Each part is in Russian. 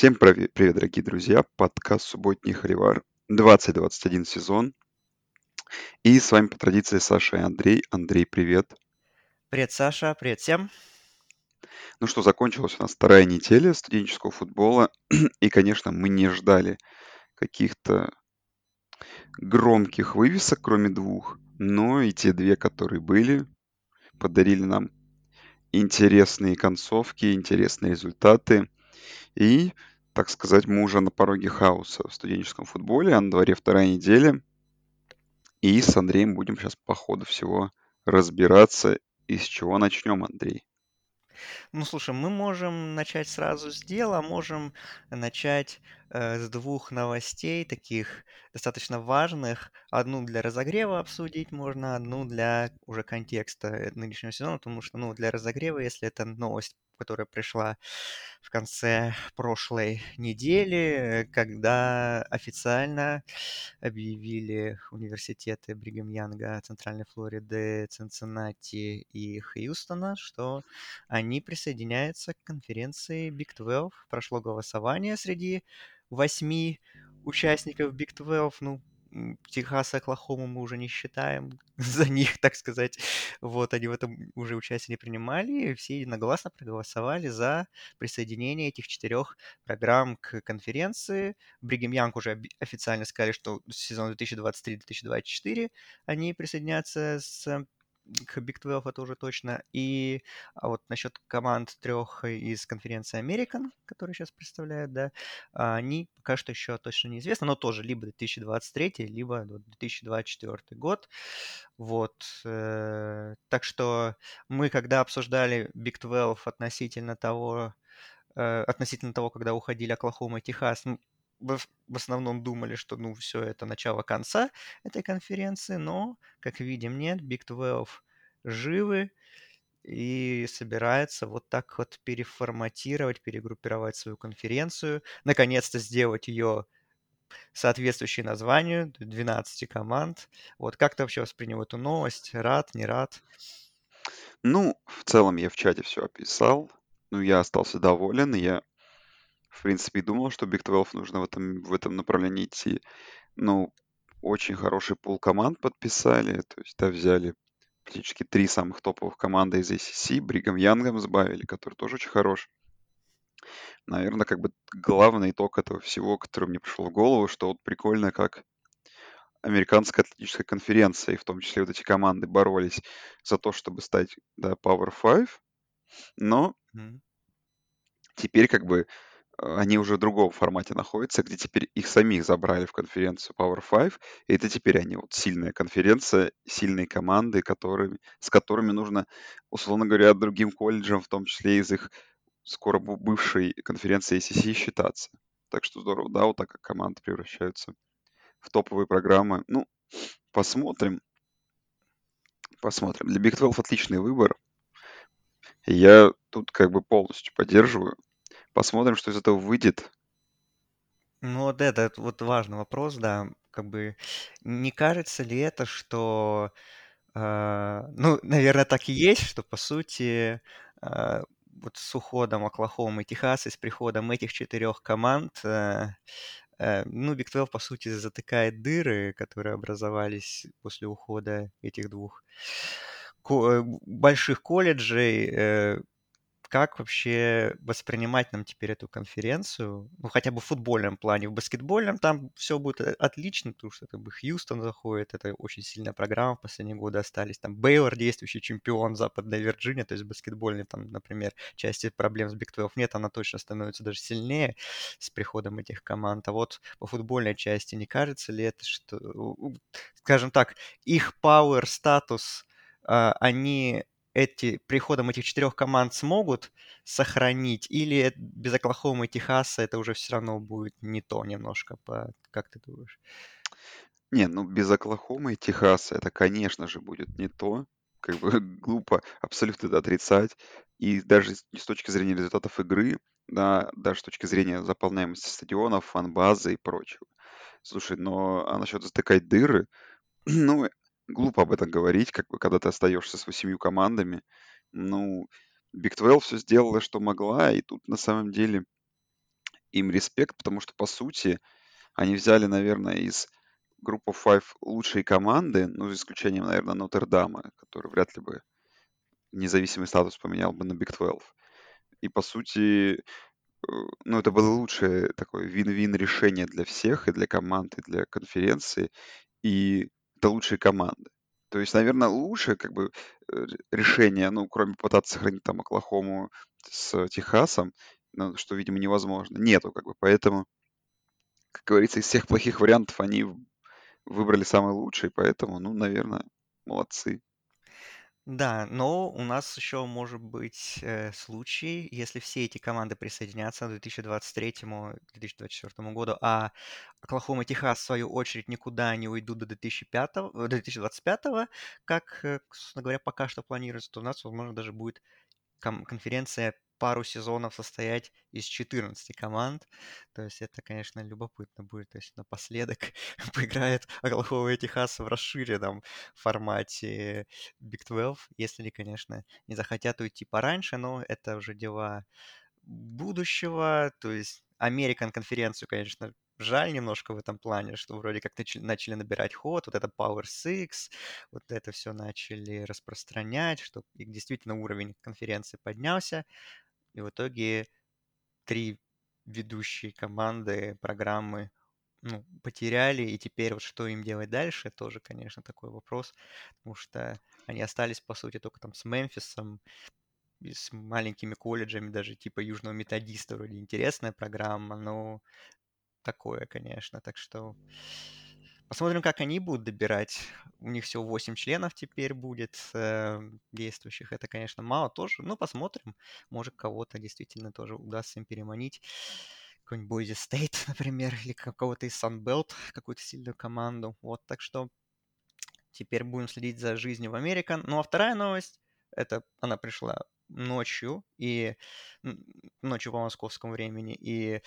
Всем привет, дорогие друзья. Подкаст «Субботний Холивар», 2021 сезон. И с вами по традиции Саша и Андрей. Андрей, привет. Привет, Саша. Привет всем. Ну что, закончилась у нас вторая неделя студенческого футбола. И, конечно, мы не ждали каких-то громких вывесок, кроме двух. Но и те две, которые были, подарили нам интересные концовки, интересные результаты. И, так сказать, мы уже на пороге хаоса в студенческом футболе, а на дворе вторая неделя. И с Андреем будем сейчас по ходу всего разбираться. И с чего начнем, Андрей? Ну, слушай, мы можем начать сразу с дела, можем начать э, с двух новостей, таких достаточно важных. Одну для разогрева обсудить можно, одну для уже контекста нынешнего сезона, потому что, ну, для разогрева, если это новость которая пришла в конце прошлой недели, когда официально объявили университеты Бригам Янга, Центральной Флориды, Цинциннати и Хьюстона, что они присоединяются к конференции Big 12. Прошло голосование среди восьми участников Big 12. Ну, Техас и Оклахому мы уже не считаем за них, так сказать. Вот, они в этом уже участие не принимали, и все единогласно проголосовали за присоединение этих четырех программ к конференции. Бригем Янг уже официально сказали, что сезон 2023-2024 они присоединятся с к Big 12 это уже точно. И а вот насчет команд трех из конференции American, которые сейчас представляют, да, а, они пока что еще точно неизвестно, но тоже либо 2023, либо 2024 год. Вот. Э, так что мы, когда обсуждали Big 12 относительно того, э, относительно того, когда уходили Оклахома и Техас, в, основном думали, что ну все это начало конца этой конференции, но, как видим, нет, Big 12 живы и собирается вот так вот переформатировать, перегруппировать свою конференцию, наконец-то сделать ее соответствующей названию, 12 команд. Вот как ты вообще воспринял эту новость? Рад, не рад? Ну, в целом я в чате все описал. Ну, я остался доволен. Я в принципе, думал, что Big 12 нужно в этом, в этом направлении идти. Ну, очень хороший пул команд подписали, то есть, да, взяли практически три самых топовых команды из ACC, Бригам Янгом сбавили, который тоже очень хорош. Наверное, как бы главный итог этого всего, который мне пришел в голову, что вот прикольно, как американская атлетическая конференция, и в том числе вот эти команды боролись за то, чтобы стать, да, Power 5, но mm-hmm. теперь как бы они уже в другом формате находятся, где теперь их самих забрали в конференцию Power 5, и это теперь они вот сильная конференция, сильные команды, которые, с которыми нужно, условно говоря, другим колледжам, в том числе из их скоро бывшей конференции ACC, считаться. Так что здорово, да, вот так как команды превращаются в топовые программы. Ну, посмотрим. Посмотрим. Для Big 12 отличный выбор. Я тут как бы полностью поддерживаю. Посмотрим, что из этого выйдет. Ну, вот это вот важный вопрос, да. Как бы не кажется ли это, что, э, ну, наверное, так и есть, что по сути э, вот с уходом Оклахомы и Техаса, с приходом этих четырех команд, э, э, ну, 12, по сути, затыкает дыры, которые образовались после ухода этих двух больших колледжей, э, как вообще воспринимать нам теперь эту конференцию? Ну, хотя бы в футбольном плане. В баскетбольном там все будет э, отлично, потому что как бы Хьюстон заходит, это очень сильная программа, в последние годы остались. Там Бейлор, действующий чемпион Западной Вирджинии, то есть баскетбольный там, например, части проблем с 12 нет, она точно становится даже сильнее с приходом этих команд. А вот по футбольной части не кажется ли это, что, скажем так, их power статус а, они эти, приходом этих четырех команд смогут сохранить, или без Оклахомы и Техаса это уже все равно будет не то немножко, по, как ты думаешь? Не, ну без Оклахомы и Техаса это, конечно же, будет не то. Как бы глупо абсолютно это отрицать. И даже с точки зрения результатов игры, да, даже с точки зрения заполняемости стадионов, фан-базы и прочего. Слушай, но а насчет затыкать дыры, ну, глупо об этом говорить, как бы, когда ты остаешься с восемью командами. Ну, Big 12 все сделала, что могла, и тут на самом деле им респект, потому что, по сути, они взяли, наверное, из группы Five лучшие команды, ну, за исключением, наверное, Нотр-Дама, который вряд ли бы независимый статус поменял бы на Big 12. И, по сути, э, ну, это было лучшее такое вин-вин решение для всех, и для команд, и для конференции, и это лучшие команды. То есть, наверное, лучшее как бы э, решение, ну, кроме пытаться сохранить там Оклахому с Техасом, ну, что, видимо, невозможно, нету как бы. Поэтому, как говорится, из всех плохих вариантов они выбрали самый лучший, поэтому, ну, наверное, молодцы. Да, но у нас еще может быть э, случай, если все эти команды присоединятся к 2023-2024 году, а Оклахома и Техас, в свою очередь, никуда не уйдут до 2005, 2025, э, как, э, собственно говоря, пока что планируется, то у нас, возможно, даже будет конференция пару сезонов состоять из 14 команд. То есть это, конечно, любопытно будет. То есть напоследок поиграет Оклахома и Техас в расширенном формате Big 12, если они, конечно, не захотят уйти пораньше, но это уже дела будущего. То есть Американ конференцию, конечно, жаль немножко в этом плане, что вроде как начали, набирать ход, вот это Power Six, вот это все начали распространять, что действительно уровень конференции поднялся, и в итоге три ведущие команды программы ну, потеряли, и теперь вот что им делать дальше, тоже, конечно, такой вопрос, потому что они остались, по сути, только там с Мемфисом, и с маленькими колледжами, даже типа Южного Методиста, вроде интересная программа, но такое, конечно, так что Посмотрим, как они будут добирать. У них всего 8 членов теперь будет э, действующих. Это, конечно, мало тоже. Но посмотрим. Может, кого-то действительно тоже удастся им переманить. Какой-нибудь Бойзи Стейт, например, или кого-то из Sunbelt, какую-то сильную команду. Вот, так что теперь будем следить за жизнью в Америке. Ну, а вторая новость, это она пришла ночью, и ночью по московскому времени, и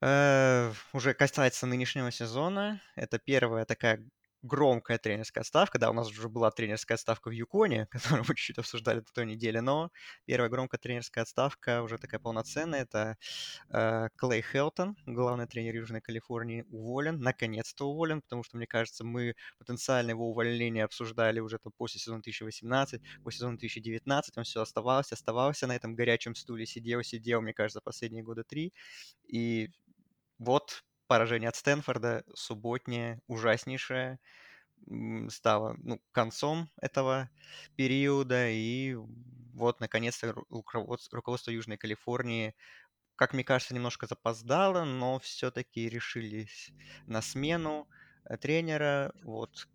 уже касается нынешнего сезона. Это первая такая громкая тренерская отставка. Да, у нас уже была тренерская отставка в Юконе, которую мы чуть-чуть обсуждали на той неделе, но первая громкая тренерская отставка уже такая полноценная. Это э, Клей Хелтон, главный тренер Южной Калифорнии, уволен. Наконец-то уволен, потому что, мне кажется, мы потенциально его увольнение обсуждали уже там, после сезона 2018, после сезона 2019. Он все оставался, оставался на этом горячем стуле, сидел, сидел, мне кажется, последние года три. И вот поражение от Стэнфорда, субботнее, ужаснейшее, стало ну, концом этого периода. И вот, наконец-то, руководство Южной Калифорнии, как мне кажется, немножко запоздало, но все-таки решились на смену э, тренера. Вот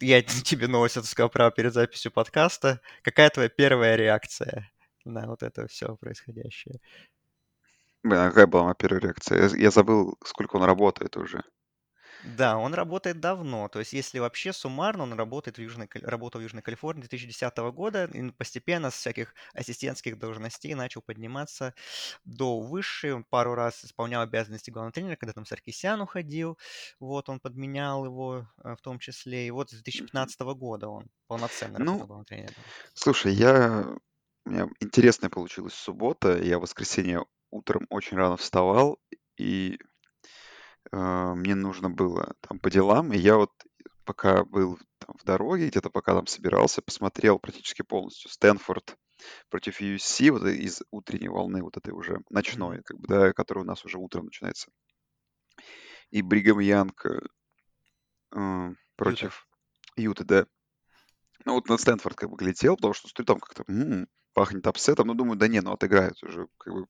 я тебе новость это сказал право перед записью подкаста. Какая твоя первая реакция на вот это все происходящее? Блин, а какая была моя первая реакция? Я, я забыл, сколько он работает уже. Да, он работает давно. То есть, если вообще суммарно, он работает в Южной, работал в Южной Калифорнии 2010 года и постепенно с всяких ассистентских должностей начал подниматься до высшей. Он пару раз исполнял обязанности главного тренера, когда там Саркисян уходил. Вот, он подменял его э, в том числе. И вот с 2015 года он полноценно работал Ну, главным тренером. слушай, я... У меня интересная получилась суббота. Я в воскресенье утром очень рано вставал, и э, мне нужно было там по делам, и я вот пока был там, в дороге, где-то пока там собирался, посмотрел практически полностью Стэнфорд против USC, вот из утренней волны, вот этой уже ночной, как бы, да, которая у нас уже утром начинается. И Бригам Янг э, Юта. против Юты, да. Ну вот на Стэнфорд как бы глядел, потому что там как-то м, пахнет upset ом, но думаю, да не, ну отыграют уже, как бы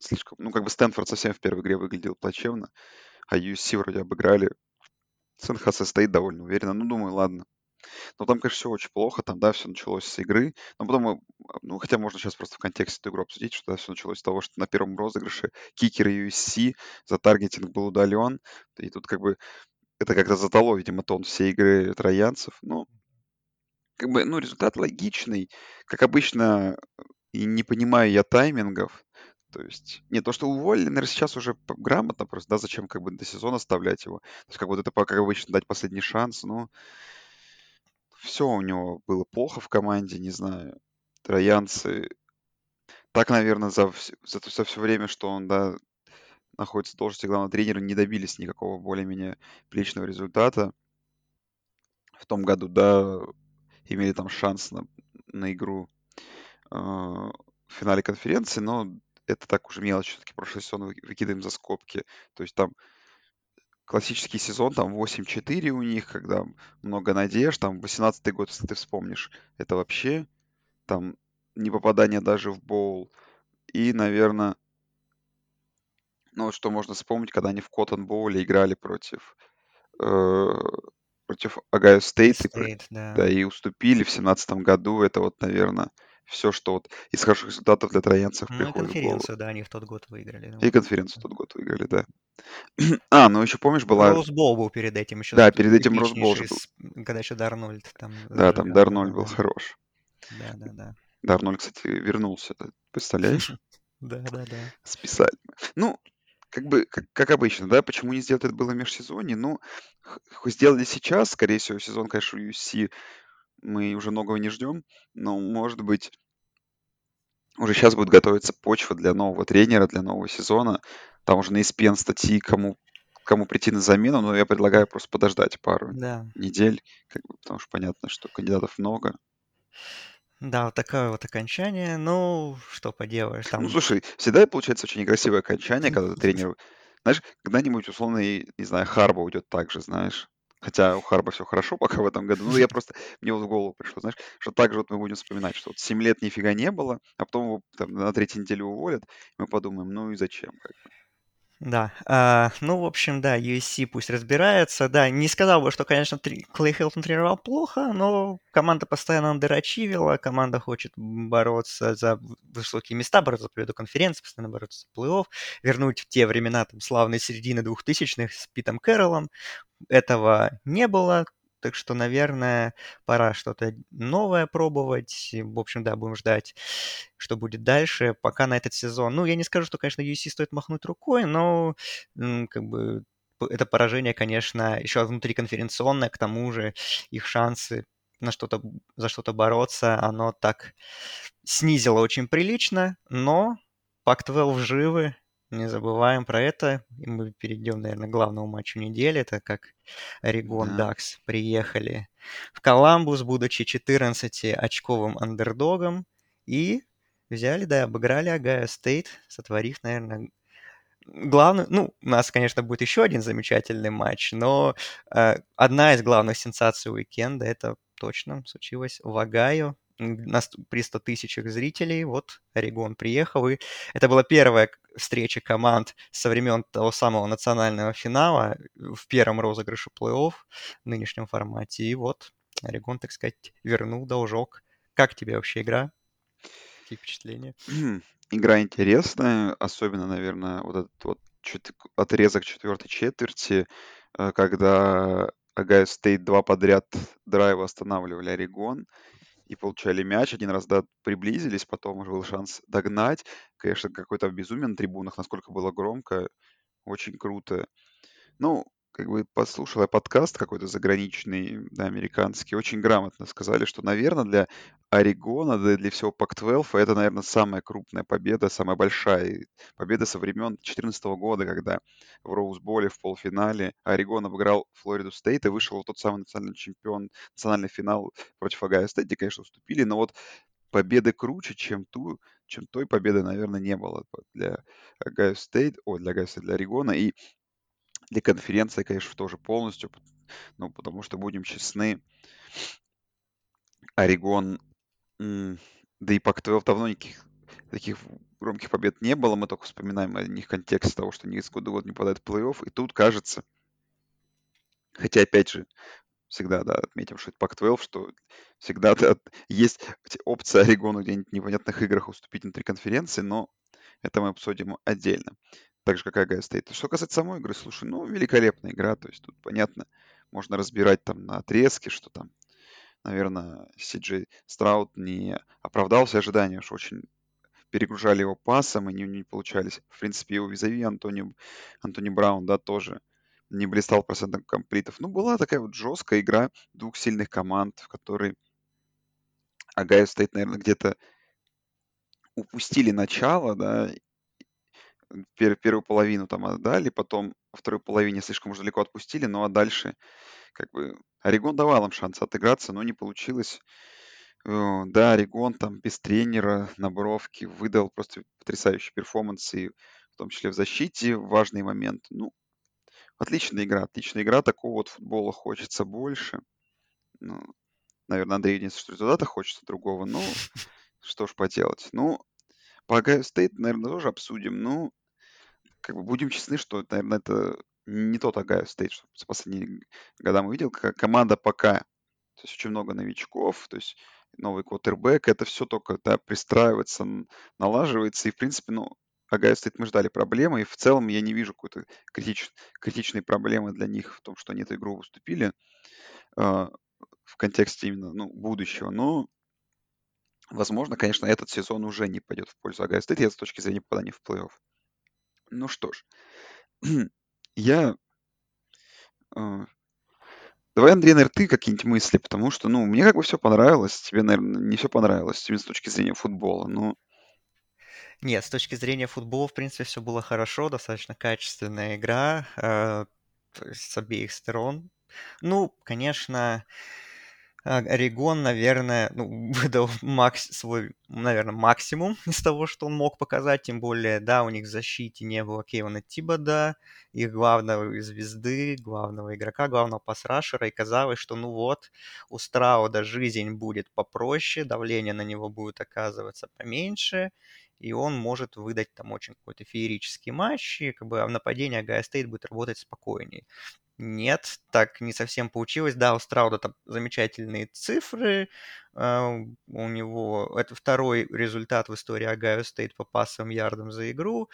слишком... Ну, как бы Стэнфорд совсем в первой игре выглядел плачевно, а USC вроде обыграли. Сан-Хосе стоит довольно уверенно. Ну, думаю, ладно. Но там, конечно, все очень плохо. Там, да, все началось с игры. Но потом, мы- ну, хотя можно сейчас просто в контексте эту игру обсудить, что да, все началось с того, что на первом розыгрыше кикер USC за таргетинг был удален. И тут как бы это как-то задало, видимо, тон всей игры троянцев. Ну, как бы, ну, результат логичный. Как обычно, и не понимаю я таймингов. То есть, не то, что уволили, наверное, сейчас уже грамотно просто, да, зачем как бы до сезона оставлять его. То есть, как вот это, как обычно, дать последний шанс, ну, все у него было плохо в команде, не знаю. Троянцы так, наверное, за, за, за все время, что он, да, находятся в должности главного тренера, не добились никакого более-менее приличного результата. В том году, да, имели там шанс на, на игру э, в финале конференции, но это так уже мелочь. Все-таки прошлый сезон выкидываем за скобки. То есть там классический сезон, там 8-4 у них, когда много надежд, там 18-й год, если ты вспомнишь, это вообще там не попадание даже в bowl. И, наверное, ну, вот что можно вспомнить, когда они в Коттон Боуле играли против, э, против Огайо Стейт, и, про- Стейт, да. да, и уступили в семнадцатом году. Это вот, наверное, все, что вот из хороших результатов для троянцев Ну приходит в голову. конференцию, да, они в тот год выиграли. И конференцию тот год выиграли, да. А, ну еще помнишь, была... Роузбол был перед этим еще. Да, перед этим Роузбол же был. Когда еще Дарнольд там Да, там Дарнольд был хорош. Да, да, да. Дарнольд, кстати, вернулся. Представляешь? Да, да, да. Списали. Ну, как бы, как, как обычно, да, почему не сделать это было в межсезонье? Ну, сделали сейчас, скорее всего, сезон, конечно, у UFC мы уже многого не ждем, но, может быть, уже сейчас будет готовиться почва для нового тренера, для нового сезона. Там уже на ESPN статьи, кому, кому прийти на замену, но я предлагаю просто подождать пару Да. недель, как бы, потому что понятно, что кандидатов много. Да, вот такое вот окончание. Ну, что поделаешь, Ну, там... слушай, всегда получается очень некрасивое окончание, когда тренер... Знаешь, когда-нибудь, условно, и, не знаю, Харба уйдет так же, знаешь. Хотя у Харба все хорошо пока в этом году. Ну, я просто... Мне вот в голову пришло, знаешь, что так же вот мы будем вспоминать, что вот 7 лет нифига не было, а потом его там, на третьей неделе уволят, мы подумаем, ну и зачем? Как бы. Да, а, ну, в общем, да, USC пусть разбирается. Да, не сказал бы, что, конечно, три- Клей Хелтон тренировал плохо, но команда постоянно андерачивила, команда хочет бороться за высокие места, бороться за победу конференции, постоянно бороться за плей-офф, вернуть в те времена там славные середины двухтысячных с Питом Кэрроллом. Этого не было, так что, наверное, пора что-то новое пробовать. В общем, да, будем ждать, что будет дальше. Пока на этот сезон, ну, я не скажу, что, конечно, USC стоит махнуть рукой, но как бы это поражение, конечно, еще внутриконференционное, к тому же их шансы на что-то, за что-то бороться, оно так снизило очень прилично, но Пак-12 живы, не забываем про это. И мы перейдем, наверное, к главному матчу недели. Это как Орегон Да. Дакс приехали в Коламбус, будучи 14-очковым андердогом. И взяли, да, обыграли Огайо Стейт, сотворив, наверное, главный... Ну, у нас, конечно, будет еще один замечательный матч, но э, одна из главных сенсаций уикенда, это точно случилось в м, на при 100 тысячах зрителей. Вот Орегон приехал, и это была первая встреча команд со времен того самого национального финала в первом розыгрыше плей-офф в нынешнем формате. И вот Орегон, так сказать, вернул должок. Как тебе вообще игра? Какие впечатления? Игра интересная, особенно, наверное, вот этот вот чет- отрезок четвертой четверти, э, когда Огайо Стейт два подряд драйва останавливали Орегон и получали мяч. Один раз, да, приблизились, потом уже был шанс догнать. Конечно, какой-то безумие на трибунах, насколько было громко. Очень круто. Ну, как бы послушал я подкаст какой-то заграничный, да, американский, очень грамотно сказали, что, наверное, для Орегона, да и для всего Пак-12 это, наверное, самая крупная победа, самая большая победа со времен 2014 года, когда в Роузболе в полуфинале Орегон обыграл Флориду Стейт и вышел в тот самый национальный чемпион, национальный финал против Огайо Стейт, где, конечно, уступили, но вот победы круче, чем ту, чем той победы, наверное, не было для Огайо Стейт, о, для Огайо Стейт, для Орегона, и для конференции, конечно, тоже полностью, ну, потому что, будем честны, Орегон, да и Пак-12 давно никаких таких громких побед не было, мы только вспоминаем о них в контексте того, что они из года в год не попадают в плей-офф, и тут кажется, хотя, опять же, всегда, да, отметим, что это Пак-12, что всегда да, есть опция Орегону где-нибудь в непонятных играх уступить внутри конференции, но это мы обсудим отдельно. Так же, как и Огайо Стейт. Что касается самой игры, слушай, ну, великолепная игра, то есть тут понятно, можно разбирать там на отрезки, что там, наверное, Си-Джей Страуд не оправдал все ожидания, что очень перегружали его пасом, и не, не получались. В принципе, его визави Энтони, Энтони Браун, да, тоже не блистал процентом комплитов. Ну, была такая вот жесткая игра двух сильных команд, в которой Огайо Стейт, наверное, где-то упустили начало, да, первую половину там отдали, потом во второй половине слишком уж далеко отпустили, ну а дальше как бы Орегон давал им шанс отыграться, но не получилось. Да, Орегон там без тренера на бровке выдал просто потрясающий перформанс, и в том числе в защите важный момент. Ну, отличная игра, отличная игра, такого вот футбола хочется больше. Ну, наверное, Андрей единственное, что результата хочется другого, ну, что ж поделать. Ну, по Ohio State, наверное, тоже обсудим. Ну, как бы будем честны, что, наверное, это не тот Ohio State, что за последние года мы видел. Команда пока, то есть очень много новичков, то есть новый квотербек, это все только да, пристраивается, налаживается. И, в принципе, ну, Ohio State мы ждали проблемы, и в целом я не вижу какой-то критич- критичной проблемы для них в том, что они эту игру выступили а, в контексте именно ну, будущего. Но, возможно, конечно, этот сезон уже не пойдет в пользу Ohio State с точки зрения попадания в плей-офф. Ну что ж, я... а, Давай, Андрей, наверное, ты какие-нибудь мысли, потому что, ну, мне как бы все понравилось, тебе, наверное, не все понравилось, тебе с точки зрения футбола. Ну, Нет, с точки зрения футбола, в принципе, все было хорошо, достаточно качественная игра, э, с обеих сторон. Ну, конечно, Орегон, наверное, ну, выдал макс свой, наверное, максимум из того, что он мог показать. Тем более, да, у них в защите не было Кевина Тибода, их главного звезды, главного игрока, главного пасрашера. И казалось, что ну вот, у Страуда жизнь будет попроще, давление на него будет оказываться поменьше, и он может выдать там очень какой-то феерический матч, и как бы нападение Огайо Стейт будет работать спокойнее. Нет, так не совсем получилось. Да, у Страуда там замечательные цифры. а, У него это второй результат в истории Огайо Стейт по пассовым ярдам за игру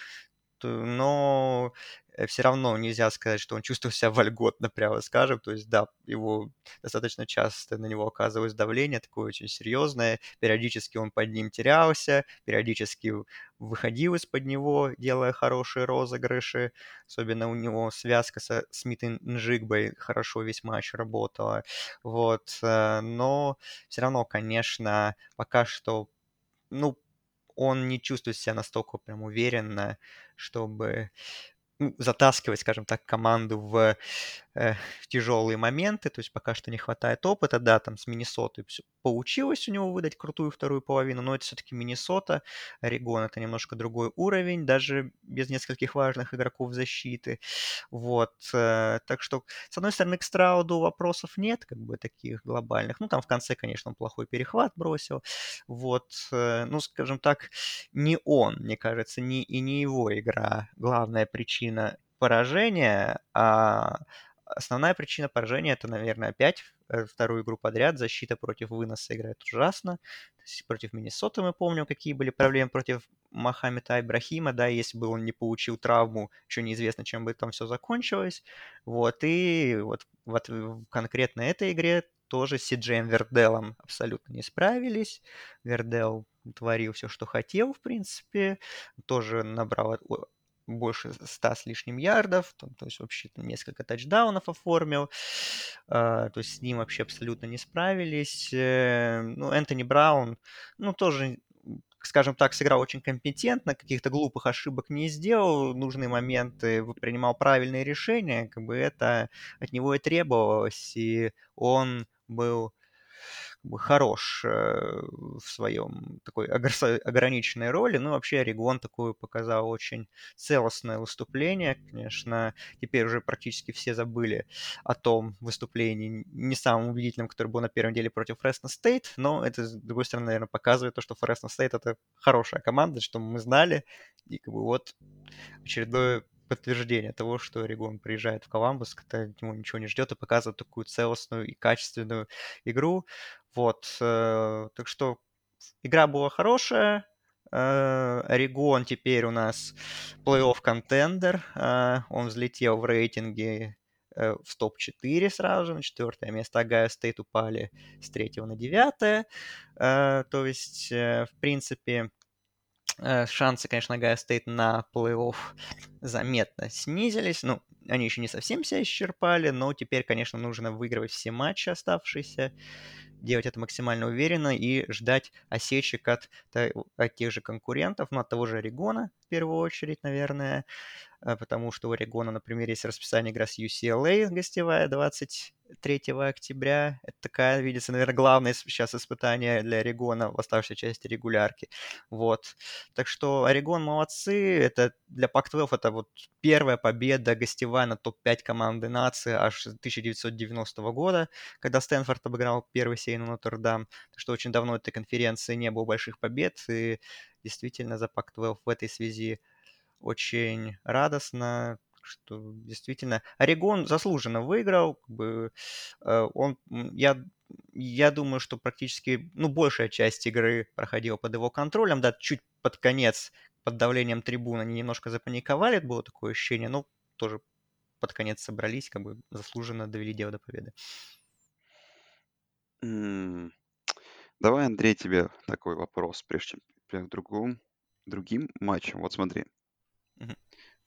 но все равно нельзя сказать, что он чувствовал себя вольготно, прямо скажем. То есть, да, его достаточно часто на него оказывалось давление, такое очень серьезное. Периодически он под ним терялся, периодически выходил из-под него, делая хорошие розыгрыши. Особенно у него связка со Смит и Нжигбой хорошо весь матч работала. Вот. э, Но все равно, конечно, пока что ну, он не чувствует себя настолько прям уверенно, чтобы ну, затаскивать, скажем так, команду в, э, тяжелые моменты. То есть пока что не хватает опыта. Да, там с Миннесотой получилось у него выдать крутую вторую половину, но это все-таки Миннесота. Орегон это немножко другой уровень, даже без нескольких важных игроков защиты. Вот. э, Так что, с одной стороны, к Страуду вопросов нет, как бы таких глобальных. Ну, там в конце, конечно, он плохой перехват бросил. Вот. э, Ну, скажем так, не он, мне кажется, не, и не его игра главная причина поражения, а основная причина поражения это, наверное, опять э, вторую игру подряд защита против выноса играет ужасно. Против Миннесоты мы помним, какие были проблемы против Мохаммеда Ибрахима, да, если бы он не получил травму, еще неизвестно, чем бы там все закончилось. Вот, и вот, вот конкретно этой игре тоже с Сиджеем Верделом абсолютно не справились. Вердел творил все, что хотел, в принципе. Тоже набрал больше ста с лишним ярдов, там, то есть вообще несколько тачдаунов оформил. А, то есть с ним вообще абсолютно не справились. Э, Ну, Энтони Браун, ну, тоже скажем так, сыграл очень компетентно, каких-то глупых ошибок не сделал, нужные моменты принимал правильные решения, как бы это от него и требовалось, и он был хорош э, в своем такой огр- ограниченной роли. Ну, вообще, Орегон такую показал очень целостное выступление. Конечно, теперь уже практически все забыли о том выступлении не самым убедительным, которое было на первой неделе против Фресно Стейт, но это, с другой стороны, наверное, показывает то, что Фресно Стейт это хорошая команда, что мы знали, и как бы вот очередное подтверждение того, что Орегон приезжает в Коламбус, когда от него ничего не ждет и показывает такую целостную и качественную игру. Вот, э, так что игра была хорошая. Э, Орегон теперь у нас плей-офф contender. Э, Он взлетел в рейтинге э, в топ-4 сразу же, на четвертое место. Огайо Стейт упали с третьего на девятое. То есть, в принципе, шансы, конечно, Огайо Стейт на плей-офф заметно снизились. Ну, они еще не совсем себя исчерпали, но теперь, конечно, нужно выигрывать все матчи оставшиеся, делать это максимально уверенно и ждать осечек от, от тех же конкурентов, ну, от того же Орегона, в первую очередь, наверное, э, потому что у Орегона, например, есть расписание игра с UCLA гостевая 23 октября. Это такая, видится, наверное, главное сейчас испытание для Орегона в оставшейся части регулярки. Вот. Так что Орегон молодцы. Это для Pac-12 это вот первая победа гостевая на топ-5 команды нации аж с 1990 года, когда Стэнфорд обыграл первый сейн Нотр-Дам. Так что очень давно этой конференции не было больших побед, и действительно за Pac-12 в этой связи очень радостно, что действительно Орегон заслуженно выиграл, как бы э, он, я, я думаю, что практически, ну, большая часть игры проходила под его контролем, да, чуть под конец, под давлением трибун они немножко запаниковали, было такое ощущение, но тоже под конец собрались, как бы заслуженно довели дело до победы. Давай, Андрей, тебе такой вопрос, прежде чем к другому, другим матчам. Вот смотри. Мгм.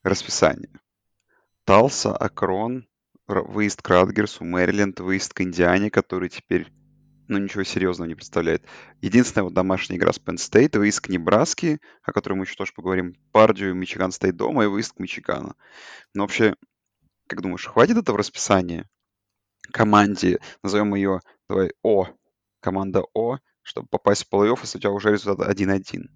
Расписание. Талса, Акрон, выезд к Радгерсу, Мэриленд, выезд к Индиане, который теперь, ну, ничего серьезного не представляет. Единственная вот домашняя игра с Penn State, выезд к Небраске, о которой мы еще тоже поговорим, Пардию, Мичиган Стейт дома и выезд к Мичигану. Но вообще, как думаешь, хватит этого расписания команде, назовем ее, давай, О, команда О, чтобы попасть в плей-офф, если у тебя уже результат 1-1.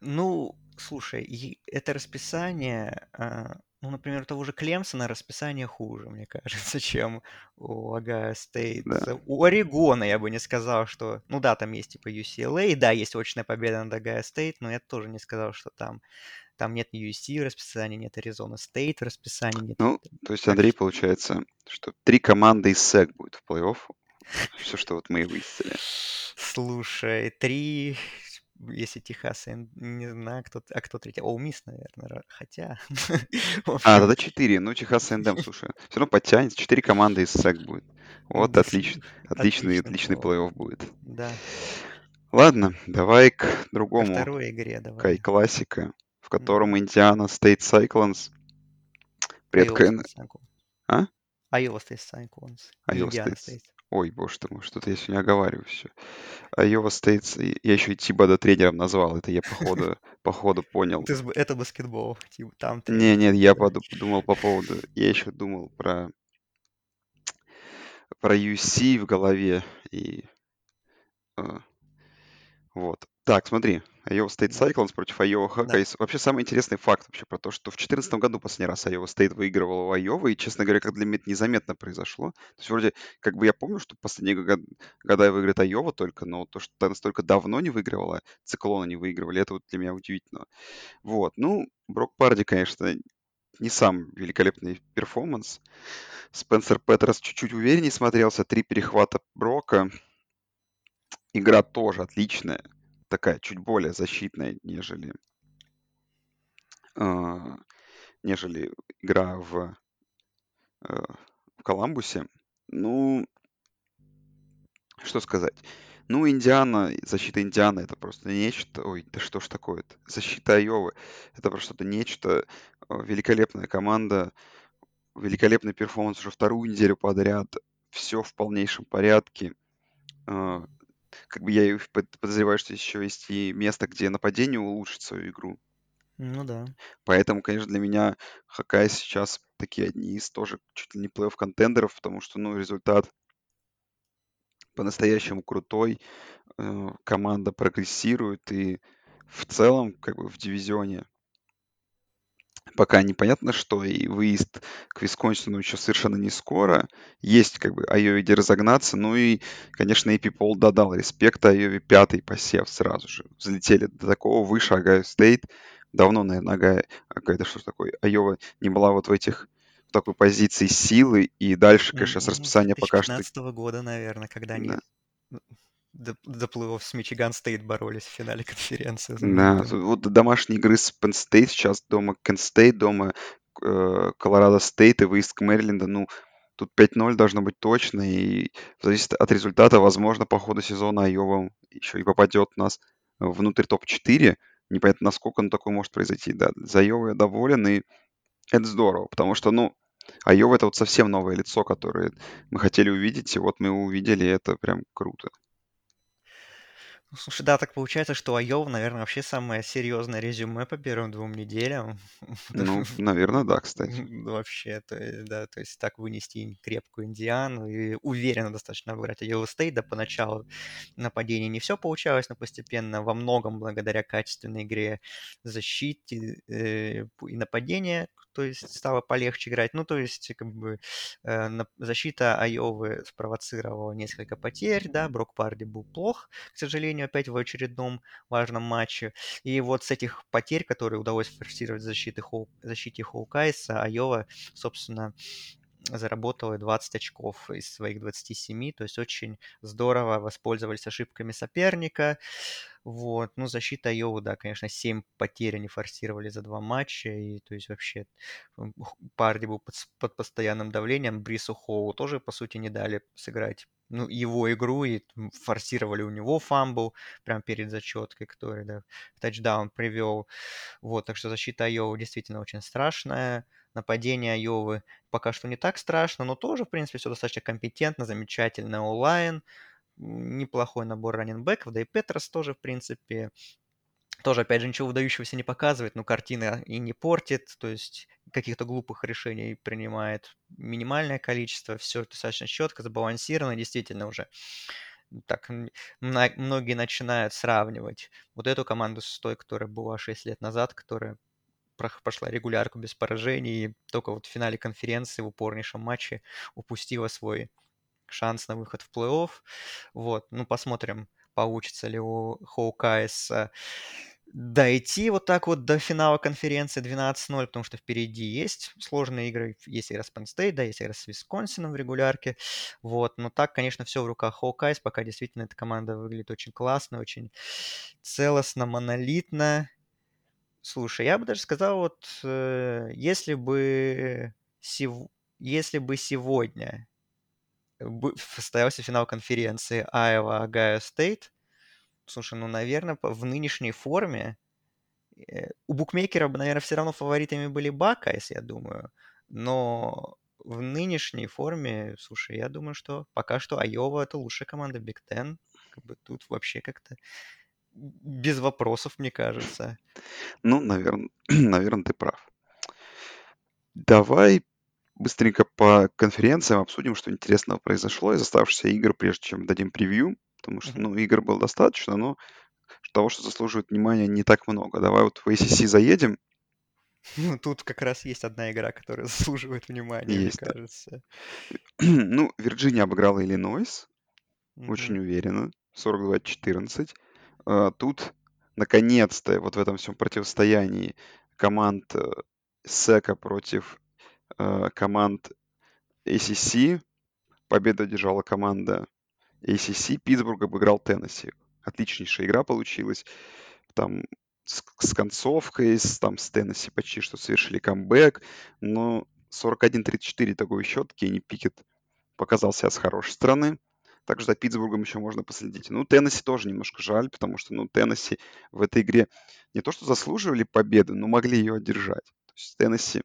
Ну, слушай, это расписание, а, ну, например, у того же Клемсона расписание хуже, мне кажется, чем у Огайо Стейт. Да. У Орегона я бы не сказал, что... Ну да, там есть типа UCLA, да, есть очная победа над Огайо Стейт, но я тоже не сказал, что там там нет USC в расписании, нет Аризона Стейт в расписании. Нет, ну, то есть, Андрей, получается, что три команды из СЭК будет в плей-офф. Все, что вот мы и выяснили. Слушай, три, если Техас, я не знаю, кто, а кто третий. О, Мисс, наверное, хотя... А, тогда четыре. Ну, Техас Эндем, слушай. Все равно подтянется. Четыре команды из СЭК будет. Вот, отлично. Отличный, отличный плей-офф будет. Да. Ладно, давай к другому. Ко второй игре давай. Кай классика котором Индиана State Cyclones предкон... А? Iowa State Cyclones. Iowa State. Ой, боже ты мой, что-то я сегодня оговариваю все. Iowa State, я еще и Тибада тренером назвал, это я походу, походу понял. Это баскетбол, там Не, нет, я подумал по поводу, я еще думал про про UC в голове и э, вот. Так, смотри, Iowa State Cyclones против Iowa Hawkeyes. Да. Вообще самый интересный факт вообще про то, что в 2014 году последний раз Iowa State выигрывал у Iowa, и, честно говоря, как для меня это незаметно произошло. То есть вроде, как бы я помню, что последние год, года выиграет Iowa только, но то, что настолько давно не выигрывала, циклоны не выигрывали, это вот для меня удивительно. Вот, ну, Брок Парди, конечно, не сам великолепный перформанс. Спенсер Петерс чуть-чуть увереннее смотрелся, три перехвата Брока. Игра тоже отличная такая чуть более защитная, нежели, э, нежели игра в, э, в Коламбусе. Ну, что сказать? Ну, Индиана, защита Индианы это просто нечто. Ой, да что ж такое-то? Защита Айовы это просто что-то нечто. Великолепная команда, великолепный перформанс уже вторую неделю подряд. Все в полнейшем порядке как бы я подозреваю, что еще есть и место, где нападение улучшит свою игру. Ну да. Поэтому, конечно, для меня Хакай сейчас такие одни из тоже чуть ли не плей-офф контендеров, потому что, ну, результат по-настоящему крутой, э, команда прогрессирует, и в целом, как бы в дивизионе пока непонятно что, и выезд к Висконсину еще совершенно не скоро. Есть как бы Айове где разогнаться, ну и, конечно, AP Poll додал респект Айове. Пятый посев сразу же. Взлетели до такого выше Огайо Стейт. Давно, наверное, Огайо, Огайо, да что такое, Айова не была вот в этих в такой позиции силы, и дальше, конечно, с расписания пока что... 2015 года, наверное, когда они да до плей с Мичиган Стейт боролись в финале конференции. Да, вот домашние игры с Penn State сейчас дома, Кент Стейт дома, Колорадо Стейт и выезд к Мэриленду, ну, тут 5-0 должно быть точно, и зависит от результата, возможно, по ходу сезона Айова еще и попадет у нас внутрь топ-4, непонятно, насколько но такое может произойти, да, за Айову я доволен, и это здорово, потому что, ну, Айова это вот совсем новое лицо, которое мы хотели увидеть, и вот мы его увидели, и это прям круто. Ну, слушай, да, так получается, что Айова, наверное, вообще самое серьезное резюме по первым двум неделям. Ну, наверное, да, кстати. Вообще, то есть, да, то есть так вынести крепкую Индиану и уверенно достаточно обыграть Айова Стейт, да, поначалу нападение не все получалось, но постепенно во многом благодаря качественной игре защите э, и нападения, то есть стало полегче играть. Ну, то есть, как бы, э, защита Айовы спровоцировала несколько потерь, да, Брок Парди был плох, к сожалению, опять в очередном важном матче. И вот с этих потерь, которые удалось форсировать в защите, Хоу... защите Хоукайса, Айова, собственно, заработала 20 очков из своих 27, то есть очень здорово воспользовались ошибками соперника. Вот. Ну, защита Айовы, да, конечно, 7 потерь они форсировали за два матча, и то есть вообще Парди был под, под постоянным давлением, Брису Холлу тоже, по сути, не дали сыграть ну, его игру и форсировали у него fumble прямо перед зачеткой, который, да, тачдаун привел. Вот, так что защита Айовы действительно очень страшная. Нападение Айовы пока что не так страшно, но тоже, в принципе, все достаточно компетентно, замечательно O-line, неплохой набор раненбеков, да и Петрос тоже, в принципе, тоже, опять же, ничего выдающегося не показывает, но картина и не портит, то есть каких-то глупых решений принимает минимальное количество, все достаточно четко, сбалансировано, действительно уже так многие начинают сравнивать вот эту команду с той, которая была 6 лет назад, которая прошла регулярку без поражений и только вот в финале конференции в упорнейшем матче упустила свой шанс на выход в плей-офф. Вот, ну посмотрим, получится ли у Хоукайс дойти вот так вот до финала конференции 12-0, потому что впереди есть сложные игры, есть игра с Penn State, да, есть игра с Висконсином в регулярке, вот, но так, конечно, все в руках Хоукайс, пока действительно эта команда выглядит очень классно, очень целостно, монолитно. Слушай, я бы даже сказал, вот, э, если бы, сев... если бы сегодня состоялся финал конференции Iowa Ohio State. Слушай, ну, наверное, в нынешней форме э, у букмекера, наверное, все равно фаворитами были Бакайс, я думаю. Но в нынешней форме, слушай, я думаю, что пока что Айова это лучшая команда Big Ten. Как бы тут вообще как-то без вопросов, мне кажется. Ну, наверное, наверное, ты прав. Давай быстренько по конференциям обсудим, что интересного произошло из оставшихся игр, прежде чем дадим превью, потому что, ну, игр было достаточно, но того, что заслуживает внимания, не так много. Давай вот в ACC заедем. Ну, тут как раз есть одна игра, которая заслуживает внимания, есть, мне кажется. ну, Вирджиния обыграла Иллинойс, очень уверенно, 42-14. А, тут, наконец-то, вот в этом всем противостоянии команд э, Сека против Э, команд ACC. Победу одержала команда ACC. Питтсбург обыграл Теннесси. Отличнейшая игра получилась. Там с, с концовкой, с, там с Теннесси почти что совершили камбэк. Но 41-34 такой счет. Кенни Пикет показал себя с хорошей стороны. Также за Питтсбургом еще можно последить. Ну, Теннесси тоже немножко жаль, потому что, ну, Теннесси в этой игре не то что заслуживали победы, но могли ее одержать. То есть Теннесси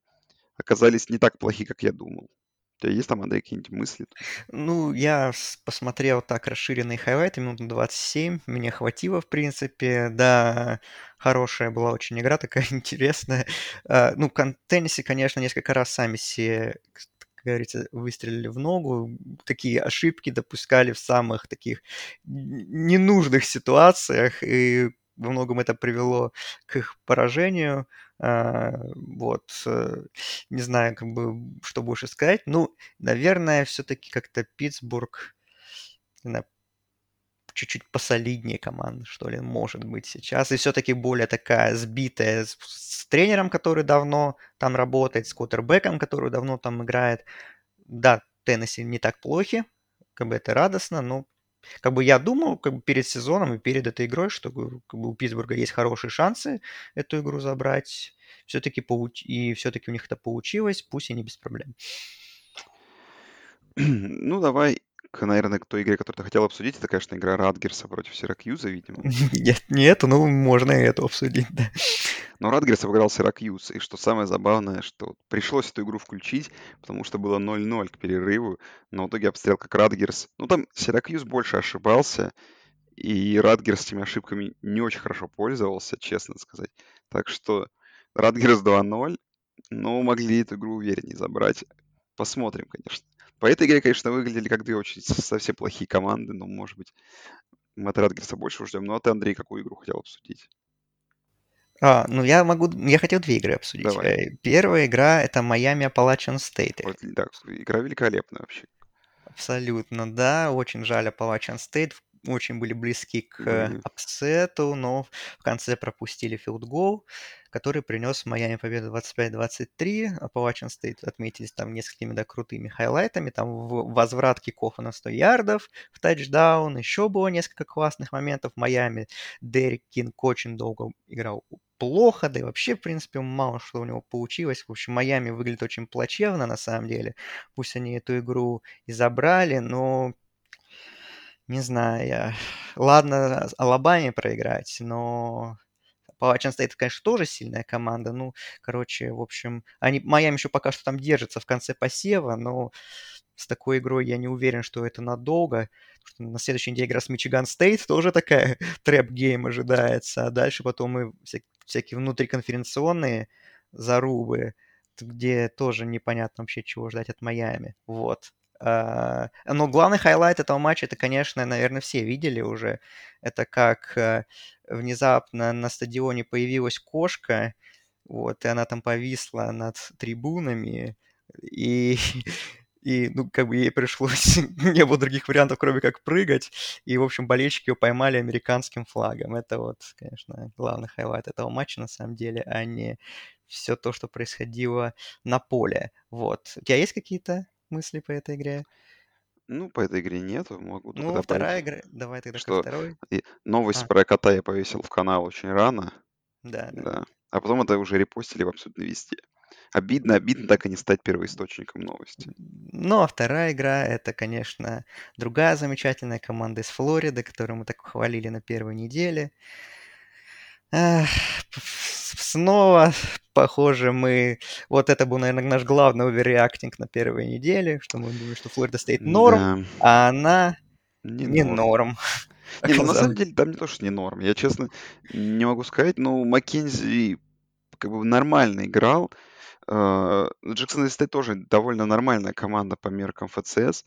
оказались не так плохи, как я думал. У тебя есть там, Андрей, какие-нибудь мысли? Ну, я посмотрел так расширенный хайлайты, минут 27, мне хватило, в принципе. Да, хорошая была очень игра, такая интересная. А, ну, Теннисе, конечно, несколько раз сами себе говорится, выстрелили в ногу, такие ошибки допускали в самых таких ненужных ситуациях, и во многом это привело к их поражению. А, вот, э, не знаю, как бы, что больше сказать. Ну, наверное, все-таки как-то Питтсбург, чуть-чуть посолиднее команда, что ли, может быть сейчас. И все-таки более такая сбитая с, с тренером, который давно там работает, с квотербеком, который давно там играет. Да, Теннесси не так плохи, как бы это радостно, но как бы я думал как бы перед сезоном и перед этой игрой, что как бы, у Питтсбурга есть хорошие шансы эту игру забрать. Все-таки получ... и все-таки у них это получилось, пусть и не без проблем. Ну, давай наверное, к той игре, которую ты хотел обсудить. Это, конечно, игра Радгерса против Сиракьюза, видимо. Нет, не эту, ну, можно и эту обсудить, да. Но Радгерс обыграл Сиракьюз. И что самое забавное, что пришлось эту игру включить, потому что было 0-0 к перерыву. Но в итоге обстрел как Радгерс. Ну, там Сиракьюз больше ошибался. И Радгер с этими ошибками не очень хорошо пользовался, честно сказать. Так что Радгерс 2-0, но могли эту игру увереннее забрать. Посмотрим, конечно. По этой игре, конечно, выглядели как две очень совсем плохие команды, но, может быть, мы от Радгерса больше ждем. Ну, а ты, Андрей, какую игру хотел обсудить? А, ну я могу, я хотел две игры обсудить. Давай. Э, Первая игра это Майами State. Вот, да, игра великолепная вообще. Абсолютно, да. Очень жаль Appalachian State. Очень были близки к upset у, но в конце пропустили field goal, который принес Майами победу 25-23. Appalachian State отметились там несколькими да, крутыми хайлайтами. Там возврат kickoff а на 100 ярдов в тачдаун. Еще было несколько классных моментов. Майами Дерек Кинг очень долго играл плохо, да и вообще, в принципе, мало что у него получилось. В общем, Майами выглядит очень плачевно на самом деле. Пусть они эту игру и забрали, но не знаю я. Ладно, Алабаме проиграть, но Appalachian State, конечно, тоже сильная команда. Ну, короче, в общем, они, Майами еще пока что там держится в конце посева, но с такой игрой я не уверен, что это надолго. Что на следующей неделе игра с Мичиган Стейт тоже такая trap game ожидается. А дальше потом и вся- всякие внутриконференционные зарубы, где тоже непонятно вообще, чего ждать от Майами. Вот. А, Но главный хайлайт этого матча, это, конечно, наверное, все видели уже. Это как э, внезапно на стадионе появилась кошка, вот, и она там повисла над трибунами, и, и ну, как бы ей пришлось, не было других вариантов, кроме как прыгать, и, в общем, болельщики ее поймали американским флагом. Это вот, конечно, главный хайлайт этого матча, на самом деле, а не все то, что происходило на поле. Вот. У тебя есть какие-то мысли по этой игре? Ну, по этой игре нету, могу Ну, добавить, вторая игра, давай тогда ко что второй. и новость А, про кота я повесил в канал очень рано, да, да. да. А потом это уже репостили в абсолютно везде. Обидно, обидно так и не стать первоисточником новости. Ну, а вторая игра это, конечно, другая замечательная команда из Флориды, которую мы так хвалили на первой неделе. Снова, похоже, мы... Вот это был, наверное, наш главный оверреактинг на первой неделе, что мы думали, что Флорида стоит норм, Да, а она не не норм. норм Не, ну на самом деле там не то, что не норм. Я, честно, не могу сказать, но Маккензи как бы нормально играл. Э, Джексон Стейт тоже довольно нормальная команда по меркам ФЦС.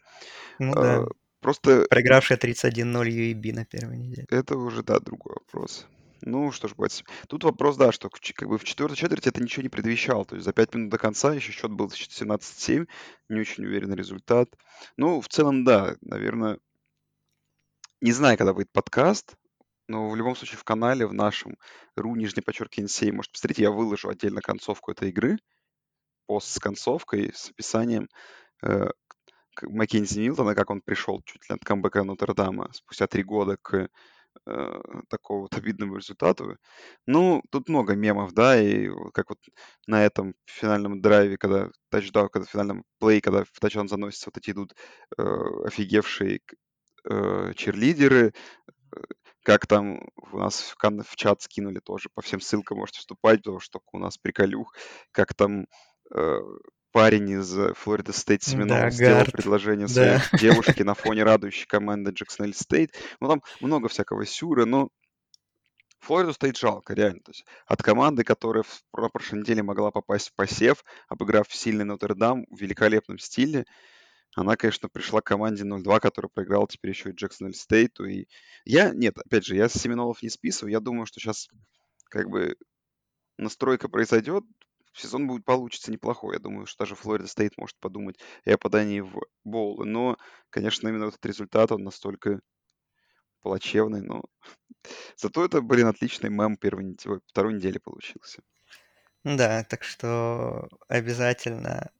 Ну Э, да, Просто проигравшая 31-0 UAB на первой неделе. это уже, да, другой вопрос. Ну, что ж, бывает. Тут вопрос, да, что как бы в четвертой четверти это ничего не предвещало. То есть за пять минут до конца еще счет был 17-7. Не очень уверенный результат. Ну, в целом, да, наверное, не знаю, когда выйдет подкаст, но в любом случае в канале, в нашем ру, нижнее подчеркивание 7, может, посмотрите, я выложу отдельно концовку этой игры, пост с концовкой, с описанием э, Маккензи Милтона, как он пришел чуть ли от камбэка Нотр-Дама спустя три года к э, такому вот обидному результату. Ну, тут много мемов, да, и как вот на этом финальном драйве, когда тачдаун, когда в финальном play, когда в тачдаун заносится, вот эти идут э, офигевшие э, черлидеры, э, как там у нас в, в чат скинули тоже, по всем ссылкам можете вступать, потому что у нас приколюх, как там э, парень из Флорида Стейт Да, Семинол сделал предложение да. своей девушке на фоне радующей команды Джексон Стейт. Ну, там много всякого сюра, но Флориду Стейт жалко, реально. То есть от команды, которая в про- прошлой неделе могла попасть в посев, обыграв сильный Нотр-Дам в великолепном стиле, она, конечно, пришла к команде 0-2, которая проиграла теперь еще и Джексон Стейту. И я, нет, опять же, я с Семинолов не списываю. Я думаю, что сейчас как бы настройка произойдет, сезон будет получится неплохой. Я думаю, что даже Флорида Стейт может подумать и о подании в боулы. Но, конечно, именно этот результат, он настолько плачевный, но зато это, блин, отличный мем первой, второй недели получился. Да, так что обязательно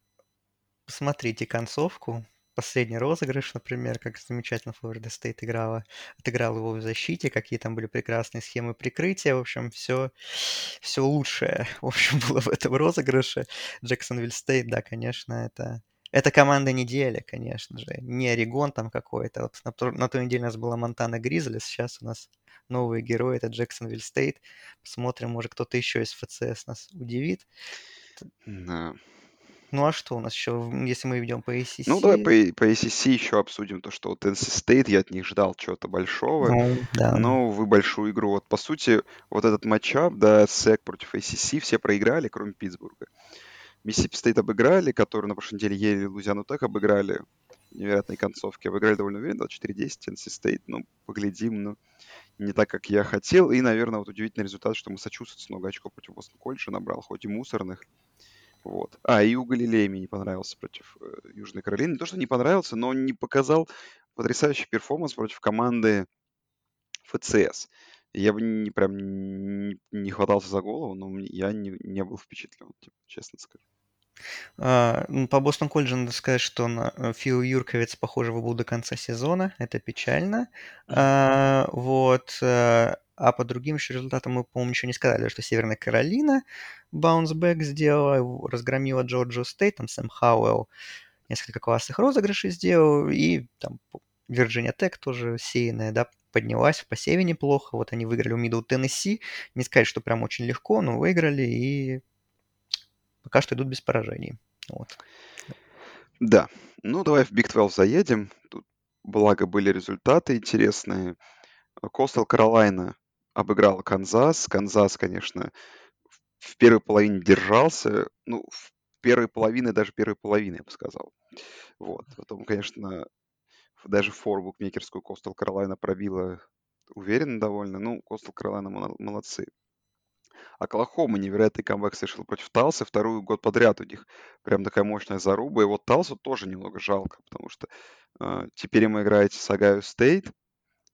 посмотрите концовку. Последний розыгрыш, например, как замечательно Флорида Стейт играла, отыграл его в защите, какие там были прекрасные схемы прикрытия. В общем, все, все лучшее, в общем, было в этом розыгрыше. Джексонвилл Стейт, да, конечно, это, это команда недели, конечно же. Не Орегон там какой-то. Вот на, на той неделе у нас была Монтана Гризли, сейчас у нас новые герои, это Джексонвилл Стейт. Посмотрим, может, кто-то еще из FCS нас удивит. Да. Ну а что у нас еще, если мы идем по Ну, давай ACC? по, по ACC еще обсудим то, что вот NC State, я от них ждал чего-то большого, Ну, да. но вы большую игру. Вот, по сути, вот этот matchup, да, SEC против ACC, все проиграли, кроме Питтсбурга. Миссисипи Стейт обыграли, которые на прошлой неделе еле Луизиану Тек обыграли. Невероятной концовки. Обыграли довольно уверенно, 24-10, NC State. Ну, поглядим, ну, не так, как я хотел. И, наверное, вот удивительный результат, что Массачусетс много очков против Бостон Колледжа набрал, хоть и мусорных. Вот. А, и Уиагалелей мне не понравился против э, Южной Каролины. Не то, что не понравился, но он не показал потрясающий перформанс против команды ФЦС. Я бы не прям не, не хватался за голову, но я не, не был впечатлен, типа, честно скажу. А, ну, по Бостон Колледжу надо сказать, что на э, Фил Юрковец, похоже, был до конца сезона. Это печально. А, вот. э, А по другим еще результатам мы, по-моему, ничего не сказали, что Северная Каролина баунсбэк сделала, разгромила Джорджию Стейт, там Сэм Хауэлл несколько классных розыгрышей сделал, и там Вирджиния Тек тоже сеянная, да, поднялась в посеве неплохо. Вот они выиграли у Мидл Теннесси. Не сказать, что прям очень легко, но выиграли и пока что идут без поражений. Вот. Да. Ну, давай в Big 12 заедем. Тут, благо, были результаты интересные. Coastal Carolina обыграл Канзас. Канзас, конечно, в- первой половине держался. Ну, в первой половине, даже первой половины, я бы сказал. Вот. Потом, конечно, даже фору букмекерскую Coastal Carolina пробила уверенно довольно. Ну, Coastal Carolina мол- молодцы. Оклахома невероятный камбэк совершил против Талса. Второй год подряд у них прям такая мощная заруба. И вот Талсу тоже немного жалко, потому что э, теперь им играете с Огайо Стейт.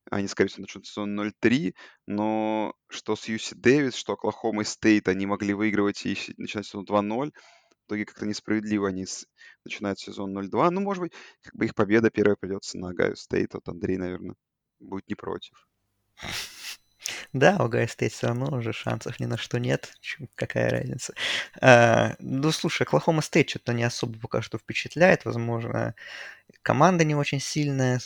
Они, скорее всего, начнут сезон 0-3, но что с UC Davis, что Оклахома Стейт, они могли выигрывать и начинать сезон 2-0. В итоге как-то несправедливо они начинают сезон 0-2. Ну, может быть, как бы их победа первая придется на Огайо Стейт. Вот Андрей, наверное, будет не против. Да, у Огайо Стейт все равно уже шансов ни на что нет. Какая разница? А, ну, слушай, Оклахома Стейт что-то не особо пока что впечатляет. Возможно, команда не очень сильная.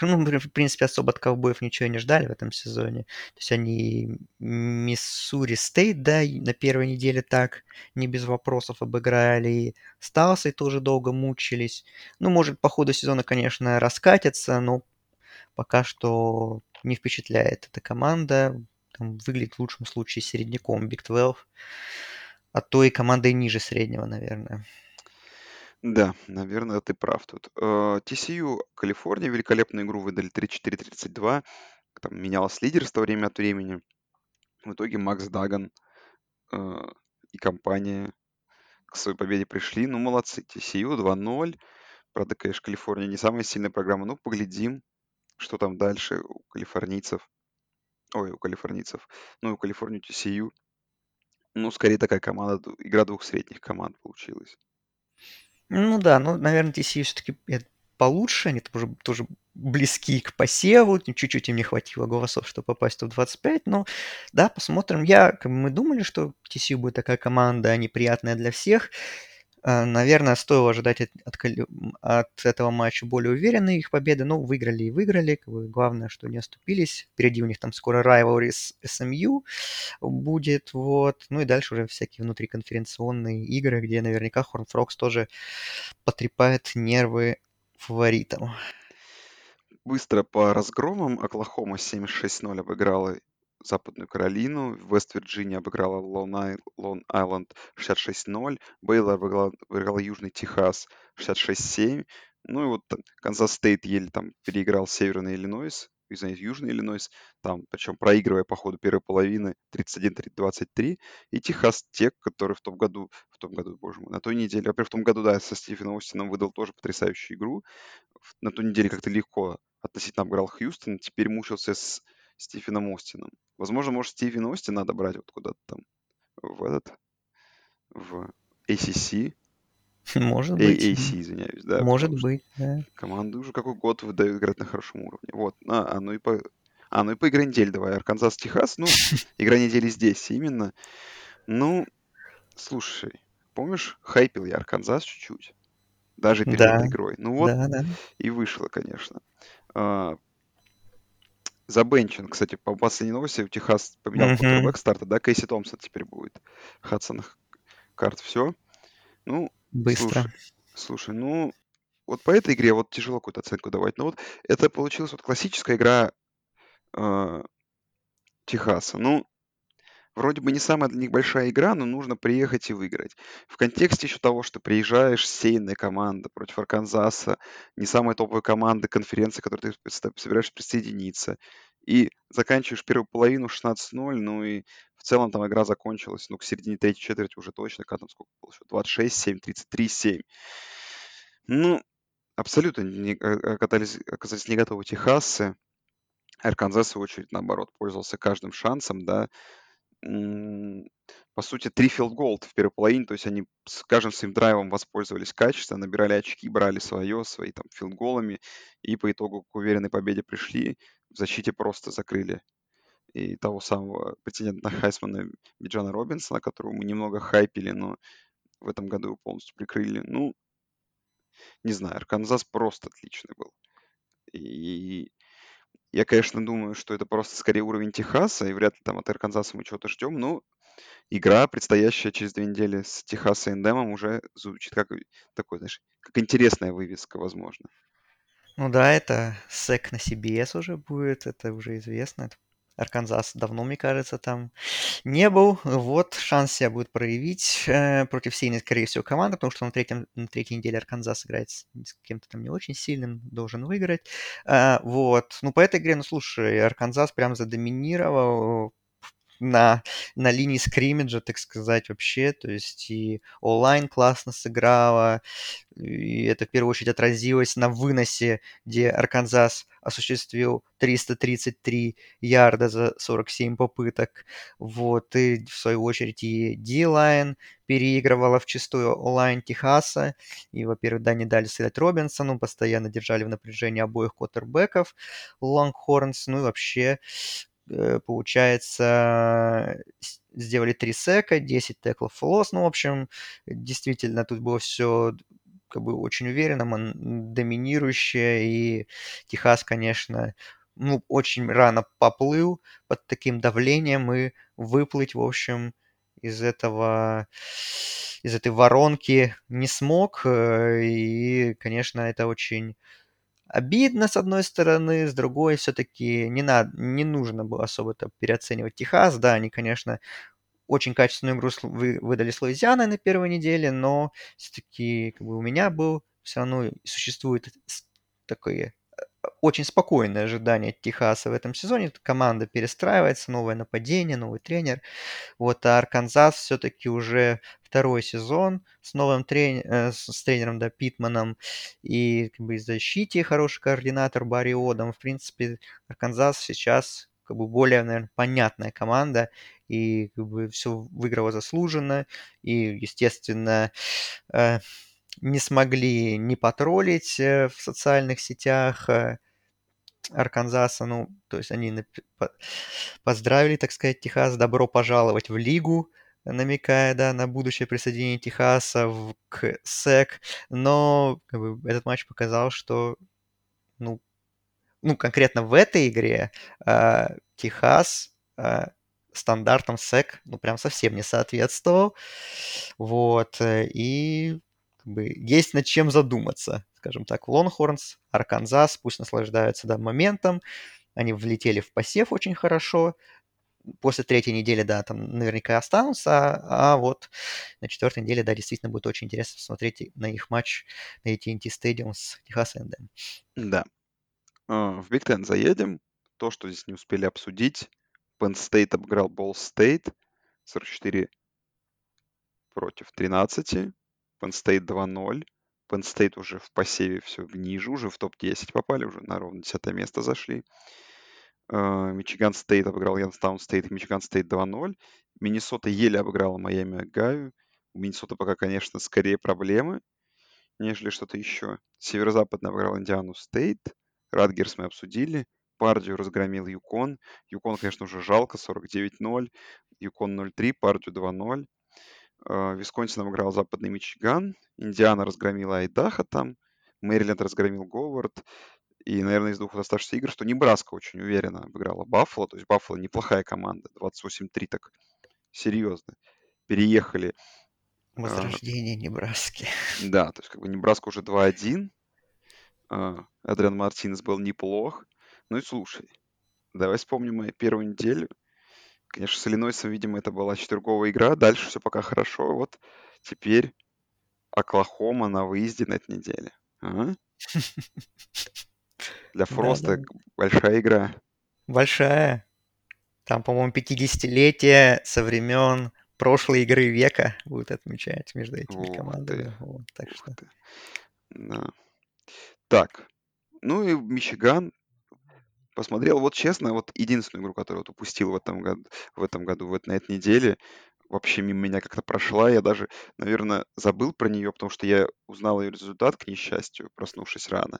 Ну, в принципе, особо от ковбоев ничего не ждали в этом сезоне. То есть они Миссури Стейт, да, на первой неделе так не без вопросов обыграли. И с Талсой тоже долго мучились. Ну, может, по ходу сезона, конечно, раскатятся, но пока что не впечатляет эта команда. Там выглядит в лучшем случае середняком Big 12, а то и командой ниже среднего, наверное. Да, наверное, ты прав тут. Э, TCU, Калифорния, великолепную игру выдали 3-4-32. Там менялось лидерство время от времени. В итоге Макс Даган э, и компания к своей победе пришли. Ну, молодцы. TCU 2-0. Правда, конечно, Калифорния не самая сильная программа. Ну, поглядим, что там дальше у калифорнийцев. Ой, у калифорнийцев. Ну, у Калифорнии TCU. Ну, скорее такая команда, игра двух средних команд получилась. Ну да, ну, наверное, TCU все-таки получше, они тоже, тоже близки к посеву, чуть-чуть им не хватило голосов, чтобы попасть в топ-25, но да, посмотрим. Я, мы думали, что TCU будет такая команда, они приятная для всех. А, Наверное, стоило ожидать от, от от этого матча более уверенной их победы. Ну, выиграли и выиграли. Главное, что не оступились. Впереди у них там скоро rivalry с SMU будет. Вот. Ну и дальше уже всякие внутриконференционные игры, где наверняка Frogs тоже потрепает нервы фаворитам. Быстро по разгромам. Оклахома 76-0 обыграла Западную Каролину. Вест-Вирджиния обыграла Лон-Айленд 66-0. Бейлор обыграла, Южный Техас 66-7. Ну и вот Канзас Стейт еле там переиграл Северный Иллинойс, извиняюсь, Южный Иллинойс, там, причем проигрывая по ходу первой половины 31-23. И Техас Тек, который в том году, в том году, боже мой, на той неделе, во-первых, в том году, да, со Стивеном Остином выдал тоже потрясающую игру. На той неделе как-то легко относительно обыграл Хьюстон, теперь мучился с Стивеном Остином. Возможно, может, Стивена Остина надо брать вот куда-то там в этот, в ACC, Может быть. AC, извиняюсь, да, Может быть, да. команды уже какой год выдают играть на хорошем уровне. Вот, а, а, ну и по... А, ну и по игре недели давай. Арканзас, Техас. Ну, игра недели здесь именно. Ну, слушай, помнишь, хайпил я Арканзас чуть-чуть. Даже перед Да, игрой. Ну вот, да, да. и вышло, конечно. А, Забенчен, кстати, по последней новости, у Техас поменял квотербек старта, да, Кейси Томпсон теперь будет. Хадсон Карт, все. Ну, быстро. Слушай, слушай, ну, вот по этой игре вот тяжело какую-то оценку давать, но вот это получилась вот классическая игра э, Техаса. Ну, вроде бы не самая для них большая игра, но нужно приехать и выиграть. В контексте еще того, что приезжаешь, сейная команда против Арканзаса, не самая топовая команда конференции, к которой ты собираешься присоединиться, и заканчиваешь первую половину 16-0, ну и в целом там игра закончилась, ну, к середине третьей четверти уже точно, когда там сколько было, 26-7, 33-7. Ну, абсолютно не, э, оказались, оказались не готовы техассы. Арканзас, в очередь, наоборот, пользовался каждым шансом, да. По сути, три филд в первой половине, то есть они с каждым своим драйвом воспользовались качественно, набирали очки, брали свое, свои там филд и по итогу к уверенной победе пришли. В защите просто закрыли и того самого претендента на Хайсмана Биджана Робинсона, которого мы немного хайпили, но в этом году его полностью прикрыли. Ну, не знаю, Арканзас просто отличный был. И я, конечно, думаю, что это просто скорее уровень Техаса, и вряд ли там от Арканзаса мы чего-то ждем, но игра, предстоящая через две недели с Texas A&M ом, уже звучит как такой, знаешь, как интересная вывеска, возможно. Ну да, это SEC на CBS уже будет, это уже известно. Арканзас давно, мне кажется, там не был. Вот, шанс себя будет проявить э, против сильной, скорее всего, команды, потому что на, третьем, на третьей неделе Арканзас играет с, с кем-то там не очень сильным, должен выиграть. А, вот. Ну, по этой игре, ну, слушай, Арканзас прям задоминировал на, на линии скриммиджа, так сказать, вообще. То есть и онлайн классно сыграла, и это в первую очередь отразилось на выносе, где Арканзас осуществил 333 ярда за 47 попыток. Вот, и в свою очередь и D-Line переигрывала в чистую онлайн Техаса. И, во-первых, да, не дали сыграть Робинсону, постоянно держали в напряжении обоих квотербеков Лонгхорнс. Ну и вообще получается, сделали 3 сека, 10 теклов флос. Ну, в общем, действительно, тут было все как бы очень уверенно, доминирующее, и Техас, конечно, ну, очень рано поплыл под таким давлением и выплыть, в общем, из этого из этой воронки не смог. Э, и, конечно, это очень обидно, с одной стороны, с другой все-таки не, надо, не нужно было особо-то переоценивать Техас. Да, они, конечно, очень качественную игру вы, выдали с Луизианой на первой неделе, но все-таки как бы, у меня был все равно существует такое очень спокойное ожидание от Техаса в этом сезоне. Команда перестраивается, новое нападение, новый тренер. Вот, а Арканзас все-таки уже второй сезон с новым трени... э, с тренером, да, Питманом. И как бы, в защите хороший координатор Барри Одом. В принципе, Арканзас сейчас как бы более, наверное, понятная команда, и как бы все выиграло заслуженно, и, естественно, э, не смогли не потроллить э, в социальных сетях э, Арканзаса. Ну, то есть они поздравили, так сказать, Техас, добро пожаловать в лигу, намекая, да, на будущее присоединение Техаса в, к СЭК. Но как бы, этот матч показал, что, ну, ну, конкретно в этой игре э, Техас э, стандартам СЭК, ну, прям совсем не соответствовал. Вот, э, и как бы, есть над чем задуматься, скажем так. Лонхорнс, Арканзас, пусть наслаждаются да, моментом. Они влетели в посев очень хорошо. После третьей недели, да, там наверняка останутся, а, а вот на четвертой неделе, да, действительно будет очень интересно посмотреть на их матч на AT&T Stadium с Техас Эндем. Да. А, в Биг Тен заедем. То, что здесь не успели обсудить. Penn State обыграл Ball State 44 против 13. Penn State 2-0. Penn State уже в посеве все ниже, уже в топ-10 попали, уже на ровно 10 место зашли. Мичиган Стейт обыграл Янгстаун Стейт, Мичиган Стейт 2-0. Миннесота еле обыграла Майами Огайо. У Миннесоты пока, конечно, скорее проблемы, нежели что-то еще. Северо-западный обыграл Индиану Стейт. Ратгерс мы обсудили. Пердью разгромил Юкон. Юкон, конечно, уже жалко, 49-0. Юкон 0-3, Пердью 2-0. А, Висконсин обыграл Западный Мичиган, Индиана разгромила Айдахо там, Мэриленд разгромил Говард. И, наверное, из двух оставшихся игр, что Небраска очень уверенно обыграла Баффало. То есть Баффало неплохая команда. 28-3 так серьезно. Переехали Возрождение Небраски. Да, то есть как бы Небраска уже 2-1. А, Адриан Мартинес был неплох. Ну и слушай, давай вспомним мою первую неделю. Конечно, с Иллинойсом, видимо, это была четверговая игра. Дальше все пока хорошо. Вот теперь Оклахома на выезде на этой неделе. А? Для Фроста большая игра. Большая. Там, по-моему, 50-летие со времен прошлой игры века будет отмечать между этими Ух командами. Ты. Вот, так что. Ты. Да. Так, ну и Мичиган посмотрел, вот честно, вот единственную игру, которую вот упустил в этом году, в этом году, вот на этой неделе, вообще мимо меня как-то прошла. Я даже, наверное, забыл про нее, потому что я узнал ее результат, к несчастью, проснувшись рано.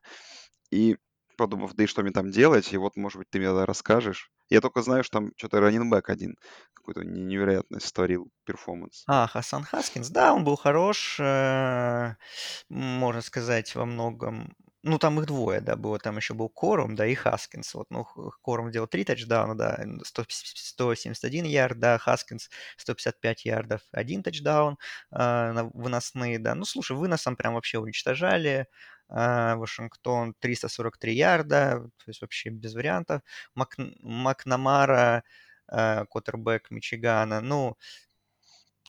И подумав, да и что мне там делать, и вот, может быть, ты мне расскажешь. Я только знаю, что там что-то running back один какой-то невероятный сотворил перформанс. А, Хасан Хаскинс, да, он был хорош, э, можно сказать, во многом ну, там их двое, да, было. Там еще был Корум, да, и Хаскинс. Вот, ну, Корум делал три тачдауна, да, 171 ярд, да, Хаскинс 155 ярдов, один тачдаун э, выносные, да. Ну, слушай, выносом прям вообще уничтожали. Э, Вашингтон 343 ярда, то есть вообще без вариантов. Мак, Макнамара, э, квотербек Мичигана, ну,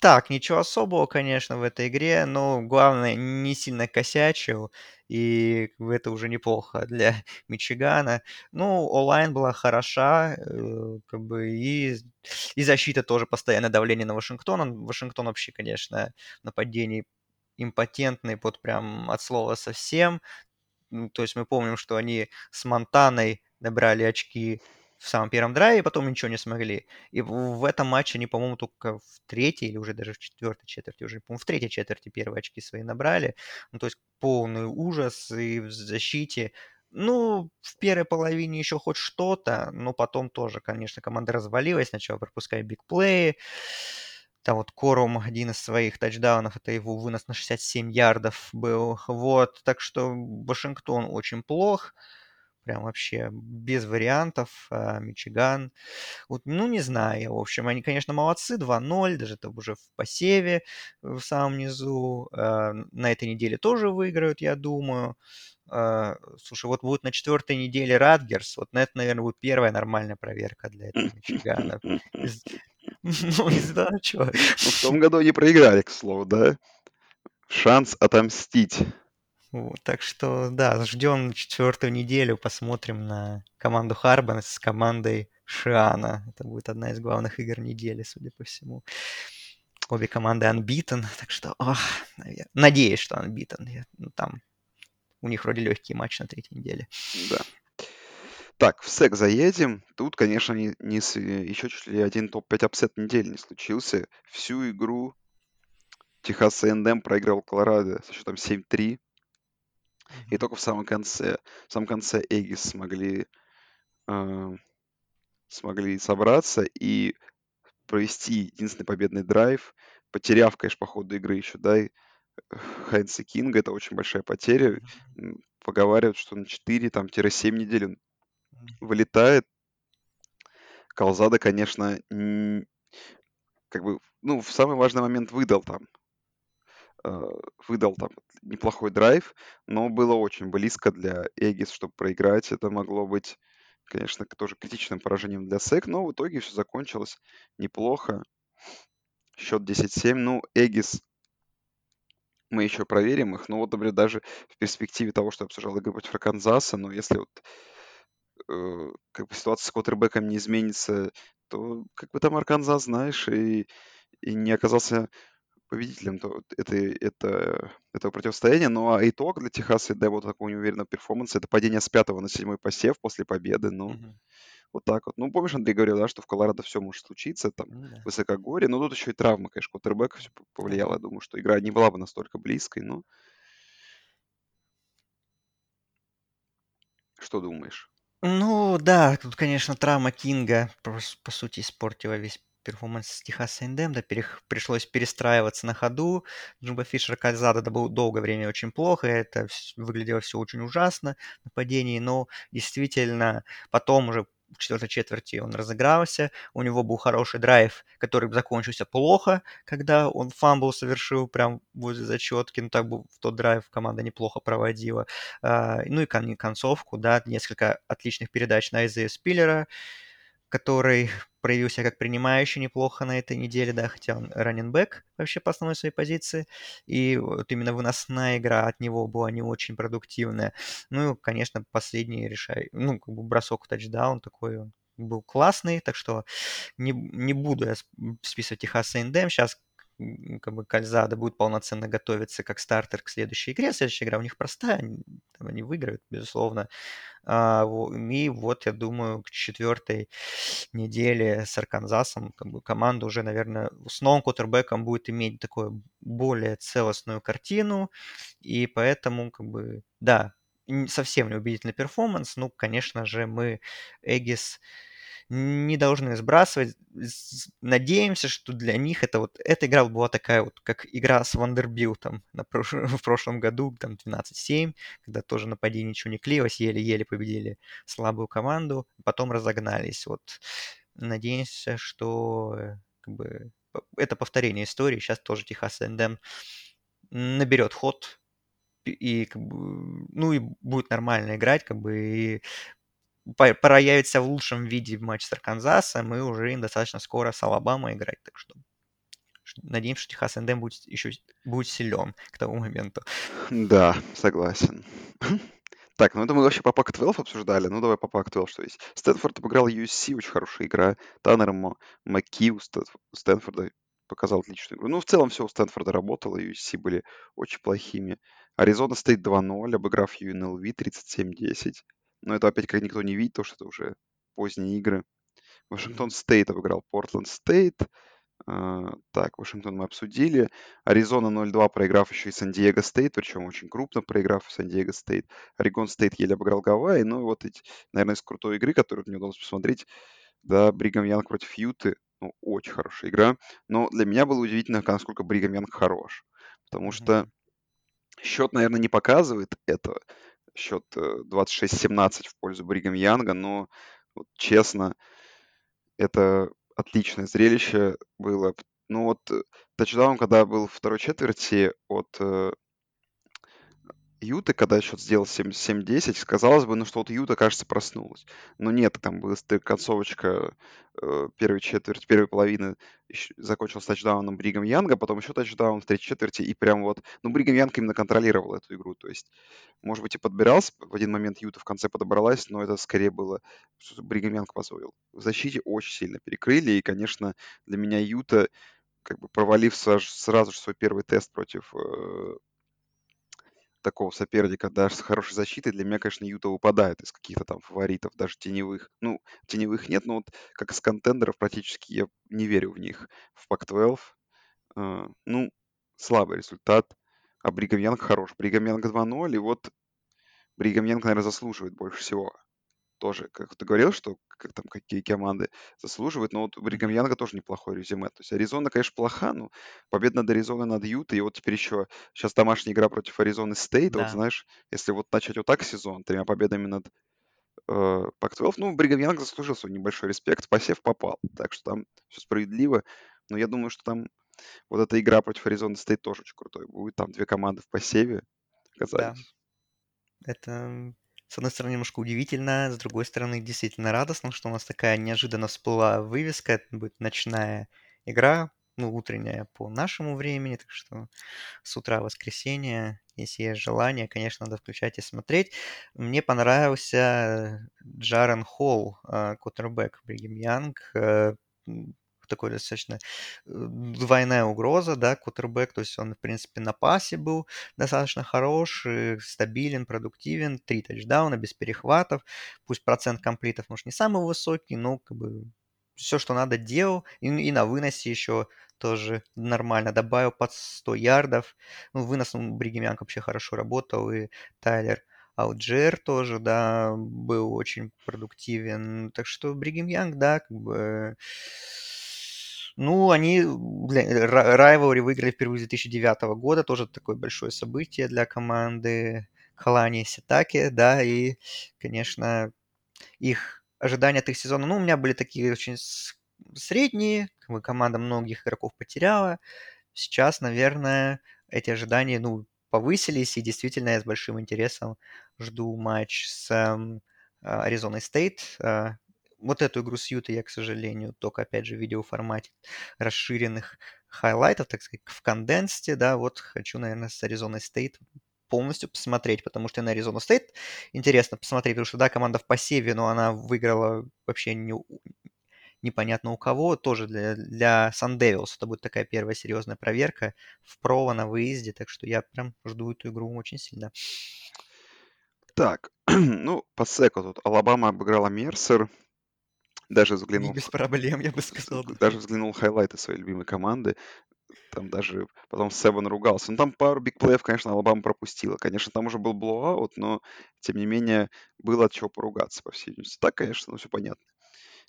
так, ничего особого, конечно, в этой игре, но главное, не сильно косячил, и это уже неплохо для Мичигана. Ну, онлайн была хороша, э, как бы, и, и защита тоже постоянное давление на Вашингтон. Вашингтон вообще, конечно, нападений импотентный, под прям от слова совсем. Ну, то есть мы помним, что они с Монтаной набрали очки в самом первом драйве, потом ничего не смогли. И в, этом матче они, по-моему, только в третьей или уже даже в четвертой четверти, уже, по-моему, в третьей четверти первые очки свои набрали. Ну, то есть полный ужас и в защите. Ну, в первой половине еще хоть что-то, но потом тоже, конечно, команда развалилась, начала пропускать бигплеи. Там вот Корум, один из своих тачдаунов, это его вынос на 67 ярдов был. Вот, так что Вашингтон очень плох прям вообще без вариантов. А, Мичиган, вот, ну, не знаю, в общем, они, конечно, молодцы, 2-0, даже это уже в посеве в самом низу. А, на этой неделе тоже выиграют, я думаю. А, слушай, вот будет на четвертой неделе Радгерс, вот на это, наверное, будет первая нормальная проверка для этого Мичигана. Ну, не знаю, что. Ну, в том году они проиграли, к слову, да? Шанс отомстить. Так что, да, ждем четвертую неделю, посмотрим на команду Харбана с командой Шиана. Это будет одна из главных игр недели, судя по всему. Обе команды unbeaten, так что, ох, наверное, надеюсь, что unbeaten. Ну, там у них вроде легкий матч на третьей неделе. Да. Так, в SEC заедем. Тут, конечно, не, не еще чуть ли один топ-5 upset недели не случился. Всю игру Texas A&M проиграл Колорадо со счетом 7-3. И только в самом конце, в самом конце Эгис смогли, э, смогли собраться и провести единственный победный драйв, потеряв, конечно, по ходу игры еще, да, и Хайнса Кинга, это очень большая потеря. Поговаривают, что на 4 там, 7 недель он вылетает. Калзада, конечно, как бы, ну, в самый важный момент выдал там выдал там неплохой драйв, но было очень близко для Эгис, чтобы проиграть. Это могло быть, конечно, тоже критичным поражением для СЭК, но в итоге все закончилось неплохо. Счет 10-7. Ну, Эгис мы еще проверим их. Но вот, например, даже в перспективе того, что я обсуждал игры против Арканзаса, но если вот э, как бы ситуация с квотербеком не изменится, то как бы там Арканзас, знаешь, и, и не оказался победителем этой, это, этого противостояния. Ну а итог для Техаса и Дево такого неуверенного перформанса это падение с пятого на седьмой посев после победы. Ну, mm-hmm. вот так вот. Ну, помнишь, Андрей говорил, да, что в Колорадо все может случиться, там mm-hmm. высокогорье. Но тут еще и травма, конечно, квотербека все повлияла. Я думаю, что игра не была бы настолько близкой, но... Что думаешь? Ну, да, тут, конечно, травма Кинга, по, по сути, испортила весь перформанс Texas A&M, да, перех, пришлось перестраиваться на ходу. Джимбо Фишер Кальзада да, был долгое время очень плохо, это выглядело все очень ужасно, нападение, но действительно потом уже в четвертой четверти он разыгрался, у него был хороший драйв, который закончился плохо, когда он fumble совершил прям возле зачетки, ну так бы в тот драйв команда неплохо проводила. А, ну и кон- концовку, да, несколько отличных передач на Айзея Спиллера, который проявился как принимающий неплохо на этой неделе, да, хотя он running back вообще по основной своей позиции, и вот именно выносная игра от него была не очень продуктивная. Ну и, конечно, последний решай, ну, как бы бросок в тачдаун такой он был классный, так что не, не буду я списывать Техас A&M. Сейчас как бы Кальзада будет полноценно готовиться как стартер к следующей игре. Следующая игра у них простая, они, там, они выиграют, безусловно. А, и вот, я думаю, к четвертой неделе с Арканзасом как бы команда уже, наверное, с новым кутербеком будет иметь такую более целостную картину, и поэтому, как бы, да, совсем не убедительный перформанс. Ну, конечно же, мы Эгис не должны сбрасывать. Надеемся, что для них это вот эта игра была такая вот, как игра с Вандербилтом на прош... в прошлом году, там 12-7, когда тоже нападение ничего не клеилось, еле-еле победили слабую команду, потом разогнались. Вот надеемся, что э, как бы, это повторение истории. Сейчас тоже Техас Эндем наберет ход и как бы, ну и будет нормально играть, как бы и проявится в лучшем виде в матче с Арканзасом, и уже им достаточно скоро с Алабамой играть. Так что надеемся, что Техас Эндем будет еще будет силен к тому моменту. Да, согласен. Так, ну это мы вообще по Пак-12 обсуждали. Ну давай по Пак-12 что есть. Стэнфорд обыграл USC, очень хорошая игра. Таннер Макки у Стэнфорда показал отличную игру. Ну, в целом все у Стэнфорда работало, USC были очень плохими. Аризона Стейт 2-0, обыграв UNLV 37-10. Но это опять как никто не видит, потому что это уже поздние игры. Вашингтон Стейт обыграл Портленд Стейт. Так, Вашингтон мы обсудили. Аризона 0-2, проиграв еще и Сан-Диего Стейт, причем очень крупно проиграв Сан-Диего Стейт. Орегон Стейт еле обыграл Гавайи. Ну, вот эти, наверное, из крутой игры, которую мне удалось посмотреть, да, Бригам Янг против Юты. Ну, очень хорошая игра. Но для меня было удивительно, насколько Бригам Янг хорош. Потому что счет, наверное, не показывает этого счет 26-17 э, в пользу Бригам Янга, но вот, честно, это отличное зрелище было. Ну вот э, тачдаун, когда был второй четверти от э, Юты, когда счет сделал 7-10, казалось бы, ну что вот Юта, кажется, проснулась. Но нет, там была концовочка э, первой четверти, первой половины закончилась тачдауном Бригам Янга, потом еще тачдаун в третьей четверти, и прям вот, ну, Бригам Янг именно контролировал эту игру, то есть, может быть, и подбирался, в один момент Юта в конце подобралась, но это скорее было, что Бригам Янг позволил. В защите очень сильно перекрыли, и, конечно, для меня Юта, как бы провалив сразу же свой первый тест против э, такого соперника даже с хорошей защитой, для меня, конечно, Юта выпадает из каких-то там фаворитов, даже теневых. Ну, теневых нет, но вот как из контендеров практически я не верю в них. В Пак-12, э, ну, слабый результат. А Бригам Янг хорош. Бригам Янг 2-0, и вот Бригам Янг, наверное, заслуживает больше всего тоже, как ты говорил, что как там какие команды заслуживают, но вот у Бригам Янга тоже неплохое резюме. То есть Аризона, конечно, плоха, но победа над Аризоной над Ютой, и вот теперь еще сейчас домашняя игра против Аризоны Стейт. Вот знаешь, если вот начать вот так сезон, тремя победами над э, Пак-12, ну, Бригам Янг заслужил свой небольшой респект, посев попал. Так что там все справедливо. Но я думаю, что там вот эта игра против Аризоны Стейт тоже очень крутой будет. Там две команды в посеве оказались. Да. Это с одной стороны, немножко удивительно, с другой стороны, действительно радостно, что у нас такая неожиданно всплыла вывеска. Это будет ночная игра, ну, утренняя по нашему времени, так что с утра воскресенья, если есть желание, конечно, надо включать и смотреть. Мне понравился Джарен Холл, э, кутербэк Бригем Янг, э, такой достаточно э, двойная угроза, да, кутербэк, то есть он, в принципе, на пасе был достаточно хорош, стабилен, продуктивен, три тачдауна, без перехватов, пусть процент комплитов, может, не самый высокий, но как бы все, что надо, делал, и, и на выносе еще тоже нормально, добавил под 100 ярдов, ну, вынос ну, Бригемянк вообще хорошо работал, и Тайлер Алджер тоже, да, был очень продуктивен, так что Бригем Янг, да, как бы ну, они Райвори выиграли впервые с 2009 года, тоже такое большое событие для команды Калани Ситаки, да, и, конечно, их ожидания от их сезона, ну, у меня были такие очень средние, команда многих игроков потеряла. Сейчас, наверное, эти ожидания, ну, повысились, и действительно я с большим интересом жду матч с Аризоной Стейт. Вот эту игру с Ютой я, к сожалению, только, опять же, в видеоформате расширенных хайлайтов, так сказать, в condensed, да, вот хочу, наверное, с Аризоной Стейт полностью посмотреть, потому что на Аризону Стейт интересно посмотреть, потому что, да, команда в посеве, но она выиграла вообще не, непонятно у кого, тоже для, для Sun Devils это будет такая первая серьезная проверка в Прово на выезде, так что я прям жду эту игру очень сильно. Так, ну, по SEC у тут Алабама обыграла Мерсер, даже взглянул... Без проблем, я бы сказал. Даже взглянул хайлайты своей любимой команды. Там даже потом Сейбен ругался. Ну, там пару big play ев, конечно, Алабама пропустила. Конечно, там уже был blowout, но, тем не менее, было от чего поругаться, по всей видимости. Так, конечно, ну, все понятно.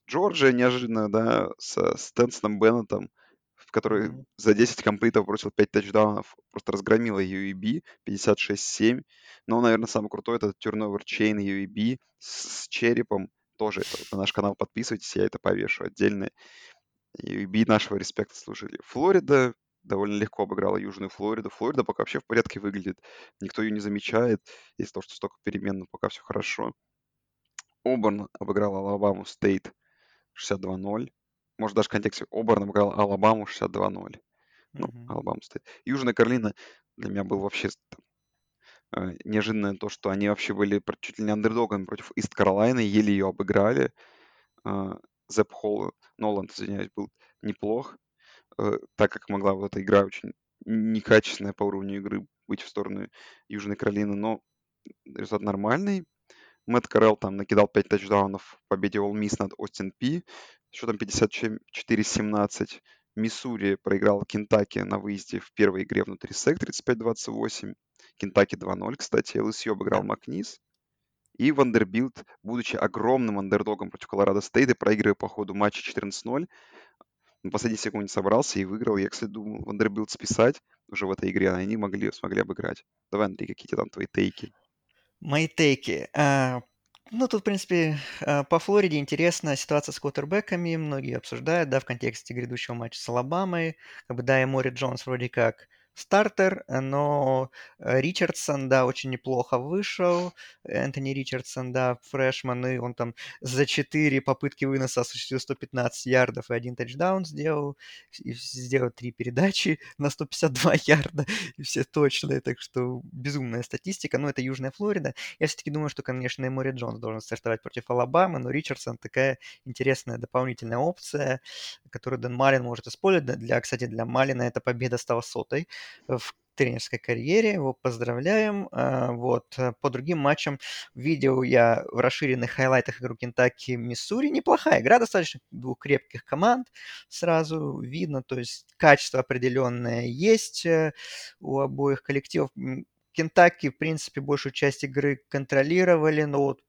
Джорджия неожиданно, да, со Стетсоном Беннетом, в который mm-hmm. за 10 complete ов бросил 5 тачдаунов, просто разгромила UAB 56-7. Но, наверное, самый крутой это turnover chain UAB с, с черепом. Тоже это, на наш канал подписывайтесь, я это повешу отдельно. UAB нашего респекта заслужили. Флорида довольно легко обыграла Южную Флориду. Флорида пока вообще в порядке выглядит. Никто ее не замечает. Из-за того, что столько перемен, но пока все хорошо. Оберн обыграл Алабаму Стейт 62-0. Может, даже в контексте Оберн обыграл Алабаму 62-0. Ну, mm-hmm. Алабама Стейт. Южная Каролина для меня был вообще там, э, неожиданно то, что они вообще были чуть ли не андердогами против Ист Каролайны, еле ее обыграли. Зепп Холл, Ноланд, извиняюсь, был неплох, э, так как могла вот эта игра очень некачественная по уровню игры быть в сторону Южной Каролины, но результат нормальный. Мэтт Карелл там накидал 5 тачдаунов в победе All Miss над Остин Пи. Счетом 54-17. Миссури проиграл Кентаки на выезде в первой игре внутри сек 35-28. Кентаки 2-0, кстати. ЛСЮ обыграл Макнис. И Вандербилт, будучи огромным андердогом против Колорадо Стейта, проигрывая по ходу матча 14-0, на последней секунде собрался и выиграл. Я, кстати, думал Вандербилт списать уже в этой игре, а они могли, смогли обыграть. Давай, Андрей, какие там твои тейки? Мои тейки. А, ну, тут, в принципе, а, по Флориде интересна ситуация с квотербеками. Многие обсуждают, да, в контексте грядущего матча с Алабамой. Как бы, да, Эмори Джонс вроде как стартер, но э, Ричардсон, да, очень неплохо вышел. Энтони Ричардсон, да, фрешман, и он там за 4 попытки выноса осуществил 115 ярдов и один тачдаун сделал. И сделал 3 передачи на 152 ярда, и все точные, так что безумная статистика. Но это Южная Флорида. Я все-таки думаю, что, конечно, и Мори Джонс должен стартовать против Алабамы, но Ричардсон такая интересная дополнительная опция, которую Дэн Малин может использовать. Для, кстати, для Малина эта победа стала сотой в тренерской карьере. Его поздравляем. А, вот. Э, по другим матчам видел я в расширенных хайлайтах игру Кентаки Миссури. Неплохая игра, достаточно двух крепких команд сразу видно. То есть качество определенное есть э, у обоих коллективов. Кентаки, в принципе, большую часть игры контролировали, но вот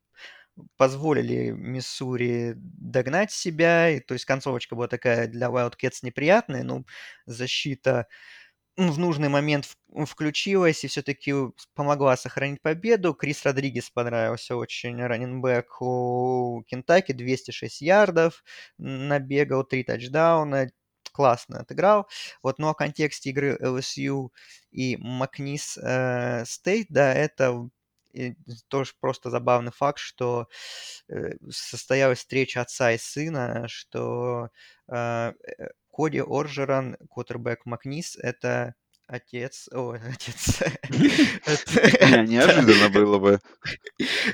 позволили Миссури догнать себя. И, то есть концовочка была такая для Wildcats неприятная, но защита в нужный момент включилась и все-таки помогла сохранить победу. Крис Родригес понравился очень, раненбэк у Кентаки, 206 ярдов, набегал 3 тачдауна, классно отыграл. Вот, ну, а в контексте игры LSU и Макнис э, Стейт, да, это тоже просто забавный факт, что э, состоялась встреча отца и сына, что э, э Коди Оржеран, квотербек Макнис, это отец... О, отец... Неожиданно было бы.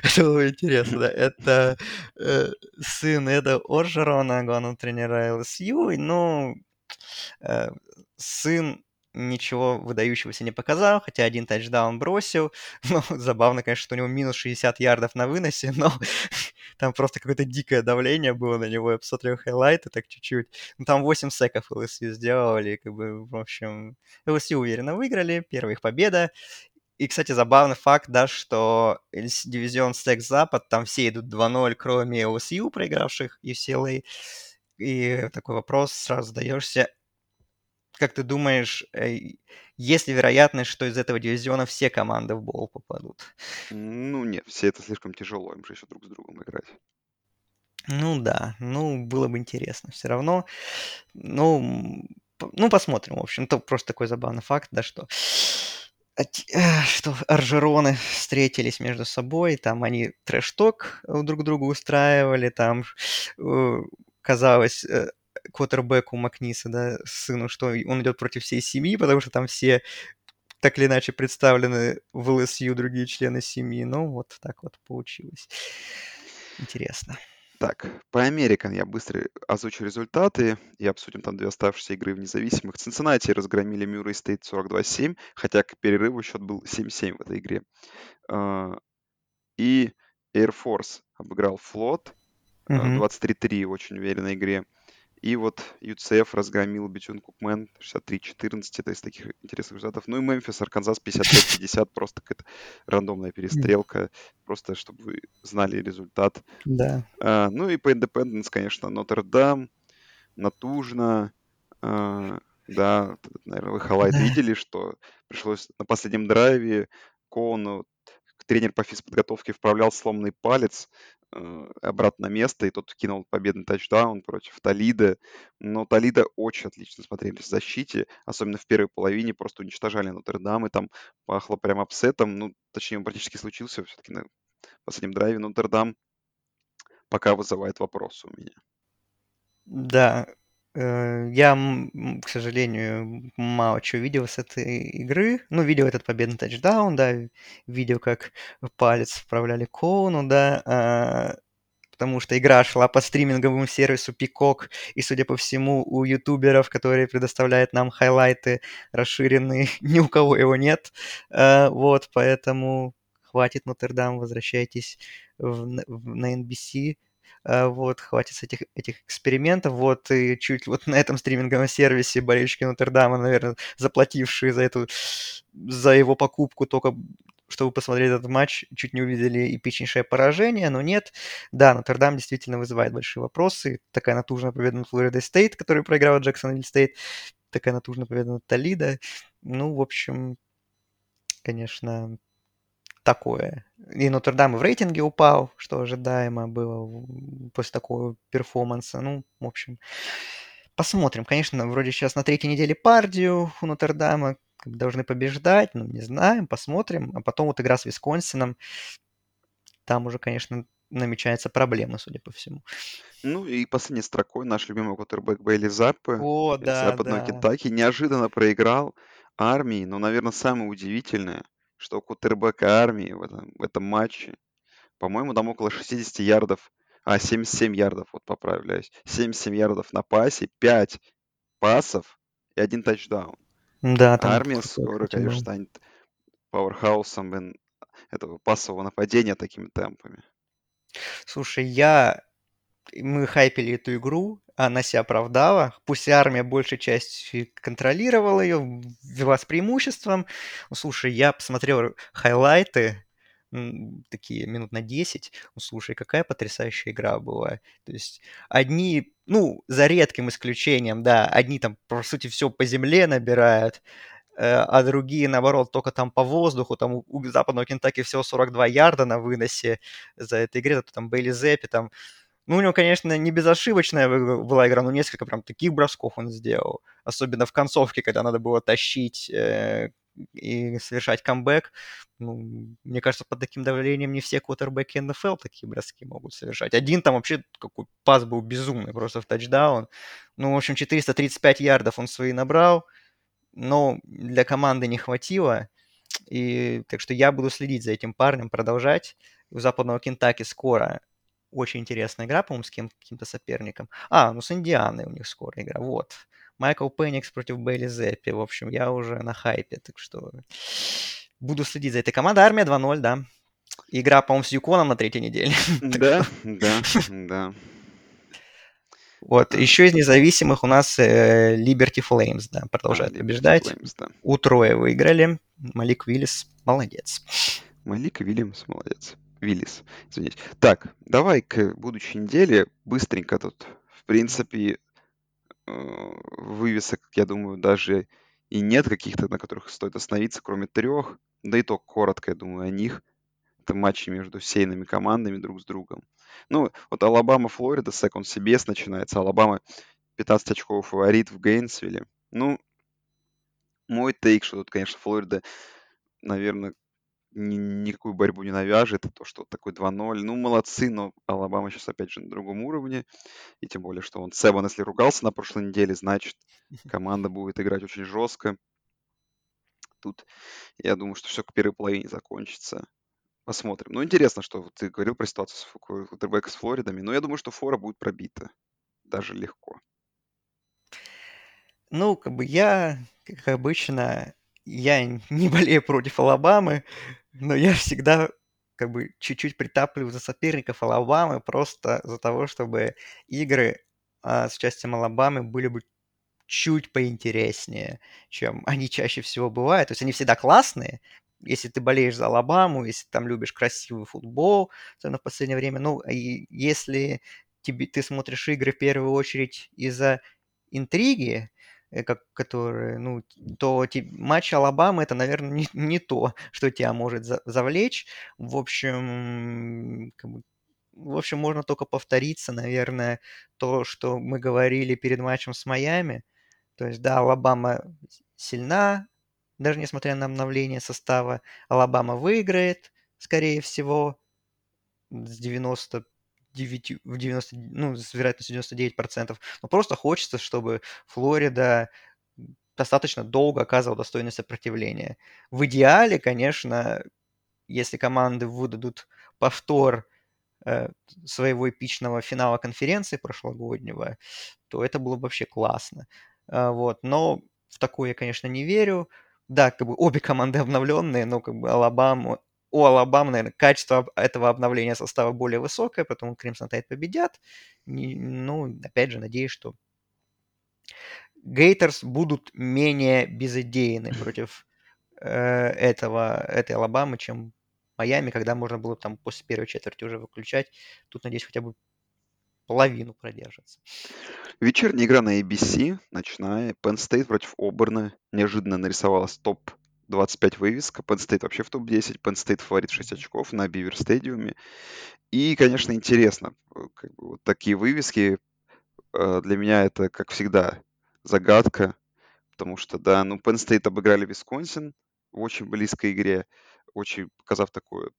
Это было интересно. Это э, сын Эда Оржерона, главного тренера ЛСЮ. Ну, э, сын ничего выдающегося не показал, хотя один тачдаун бросил. Ну, забавно, конечно, что у него минус 60 ярдов на выносе, но там просто какое-то дикое давление было на него. Я посмотрел хайлайты так чуть-чуть. Ну, там 8 секов LSU сделали, как бы, в общем, LSU уверенно выиграли, первая их победа. И, кстати, забавный факт, да, что дивизион Стекс Запад, там все идут 2-0, кроме LSU, проигравших UCLA. И такой вопрос сразу задаешься, как ты думаешь, есть ли вероятность, что из этого дивизиона все команды в бол попадут? Ну, нет, все это слишком тяжело, им же еще друг с другом играть. Ну да, ну было бы интересно все равно. Ну, ну посмотрим, в общем. То просто такой забавный факт, да, что Оти- э, что Оржероны встретились между собой, там они трэш-ток э, друг другу устраивали, там э, казалось квотербеку Макниса, да, сыну, что он идет против всей семьи, потому что там все так или иначе представлены в ЛСЮ другие члены семьи. Ну, вот так вот получилось. Интересно. Так, по Американ я быстро озвучу результаты и обсудим там две оставшиеся игры в независимых. Цинциннати разгромили Мюррей Стейт 42-7, хотя к перерыву счет был 7-7 в этой игре. А, И Air Force обыграл Флот а, Мгм. 23-3 в очень уверенной игре. И вот UCF разгромил Бетьюн Кукман 63-14. Это из таких интересных результатов. Ну и Мемфис, Арканзас 55-50. Просто какая-то рандомная перестрелка. Просто чтобы вы знали результат. Да. А, ну и по Independence, конечно, Нотр-Дам, Натужно. а, да, наверное, вы халайт Да. видели, что пришлось на последнем драйве Коуну тренер по физподготовке вправлял сломанный палец э, обратно на место, и тот кинул победный тачдаун против Талида. Но Талида очень отлично смотрелись в защите, особенно в первой половине, просто уничтожали Нотр-Дам, и там пахло прям апсетом, ну, точнее, он практически случился все-таки на последнем драйве. Нотр-Дам пока вызывает вопросы у меня. Да, э, я, к сожалению, мало чего видел с этой игры. Ну, видел этот победный тачдаун, да, видел, как палец вправляли Коуну, да, а, потому что игра шла по стриминговому сервису Peacock, и, судя по всему, у ютуберов, которые предоставляют нам хайлайты расширенные, ни у кого его нет. А, Вот, поэтому хватит Нотр-Дам, возвращайтесь в в- на NBC. А, Вот, хватит этих, этих экспериментов. Вот, и чуть вот на этом стриминговом сервисе болельщики Нотр-Дама, наверное, заплатившие за эту, за его покупку только чтобы посмотреть этот матч, чуть не увидели эпичнейшее поражение, но нет. Да, Нотр-Дам действительно вызывает большие вопросы. Такая натужная победа над Флорида Стейт, который проиграл Джексонвилл Стейт. Такая натужная победа над Толидо. Ну, в общем, конечно, такое. И Нотр-Дам в рейтинге упал, что ожидаемо было после такого перформанса. Ну, в общем, посмотрим. Конечно, вроде сейчас на третьей неделе Пардию у Нотр-Дама должны побеждать, ну, не знаем, посмотрим. А потом вот игра с Висконсином, там уже, конечно, намечаются проблемы, судя по всему. Ну и последней строкой наш любимый квотербек Бейли Заппе О, да, западного да. Кентаки неожиданно проиграл армии, но, наверное, самое удивительное, что у квотербека армии в этом, в этом матче, по-моему, там около 60 ярдов, а, 77 ярдов, вот поправляюсь, 77 ярдов на пасе, 5 пасов и один тачдаун. Да, там Армия скоро, конечно, станет пауэрхаусом этого пассового нападения такими темпами. Слушай, я... Мы хайпили эту игру, она себя оправдала. Пусть армия большей частью контролировала ее, вела с преимуществом. Ну, слушай, я посмотрел хайлайты, такие минут на 10. Ну, слушай, какая потрясающая игра была. То есть одни, ну, за редким исключением, да, одни там, по сути, все по земле набирают, э, а другие, наоборот, только там по воздуху, там у, западного Кентаки всего 42 ярда на выносе за этой игре, там Бейли Зеппи, там, ну, у него, конечно, не безошибочная была игра, но несколько прям таких бросков он сделал, особенно в концовке, когда надо было тащить э, и совершать камбэк. Ну, мне кажется, под таким давлением не все квотербеки НФЛ такие броски могут совершать. Один там вообще какой пас был безумный, просто в тачдаун. Ну, в общем, 435 ярдов он свои набрал, но для команды не хватило. И так что я буду следить за этим парнем, продолжать. У западного Кентаки скоро очень интересная игра, по-моему, с кем- каким-то соперником. А, ну с Индианой у них скоро игра. Вот. Майкл Пенникс против Бейли Зеппи. В общем, я уже на хайпе, так что буду следить за этой командой. Армия 2-0, да. Игра, по-моему, с Юконом на третьей неделе. Да, да, да. вот. А, Еще из независимых у нас э, Liberty Flames, да, а, продолжают Liberty побеждать. Flames, да. Утроя выиграли. Малик Виллис, молодец. Малик Вильямс, молодец. Виллис, извините. Так, давай к будущей неделе быстренько тут. В принципе, э, вывесок, я думаю, даже и нет каких-то, на которых стоит остановиться, кроме трех. Да и то коротко, я думаю, о них. это матчи между сейными командами друг с другом. Ну, вот Алабама, Флорида, Сек, он CBS начинается. Алабама 15 очков фаворит в Гейнсвилле. Ну, мой тейк, что тут, конечно, Флорида, наверное, ни- никакую борьбу не навяжет. То, что такой 2-0. Ну, молодцы, но Алабама сейчас опять же на другом уровне. И тем более, что он Себан, если ругался на прошлой неделе, значит, команда будет играть очень жестко. Тут я думаю, что все к первой половине закончится. Посмотрим. Ну, интересно, что ты говорил про ситуацию с квотербека с Флоридами. Но я думаю, что фора будет пробита. Даже легко. Ну, как бы я, как обычно, я не болею против Алабамы, но я всегда как бы чуть-чуть притапливаю за соперников Алабамы просто за того, чтобы игры а, с участием Алабамы были бы чуть поинтереснее, чем они чаще всего бывают. То есть они всегда классные, если ты болеешь за Алабаму, если там любишь красивый футбол, особенно в последнее время. Ну, и если тебе, ты смотришь игры в первую очередь из-за интриги, как, которые, ну, то те, матч Алабамы это, наверное, не, не то, что тебя может за, завлечь. В общем, как бы, в общем, можно только повториться, наверное, то, что мы говорили перед матчем с Майами. То есть, да, Алабама сильна, даже несмотря на обновление состава. Алабама выиграет, скорее всего, с 99, в 90, ну, с вероятностью 99%. Но просто хочется, чтобы Флорида достаточно долго оказывал достойное сопротивление. В идеале, конечно, если команды выдадут повтор э, своего эпичного финала конференции прошлогоднего, то это было бы вообще классно. Э, вот. Но в такое я, конечно, не верю. Да, как бы обе команды обновленные, но как бы Алабаму, у Алабамы, наверное, качество этого обновления состава более высокое, поэтому Кримсон Тайд победят. Ну, опять же, надеюсь, что Гейтерс будут менее безыдейны против э, этого, этой Алабамы, чем Майами, когда можно было там после первой четверти уже выключать. Тут, надеюсь, хотя бы половину продержится. Вечерняя игра на ABC, ночная. Penn State против Оберна. Неожиданно нарисовалась топ-25 вывеска. Penn State вообще в топ-10. Penn State фаворит 6 очков на Бивер Стадиуме. И, конечно, интересно. Э, как бы, вот такие вывески э, для меня это, как всегда, загадка. Потому что, да, ну, Penn State обыграли Висконсин в очень близкой игре, очень показав такую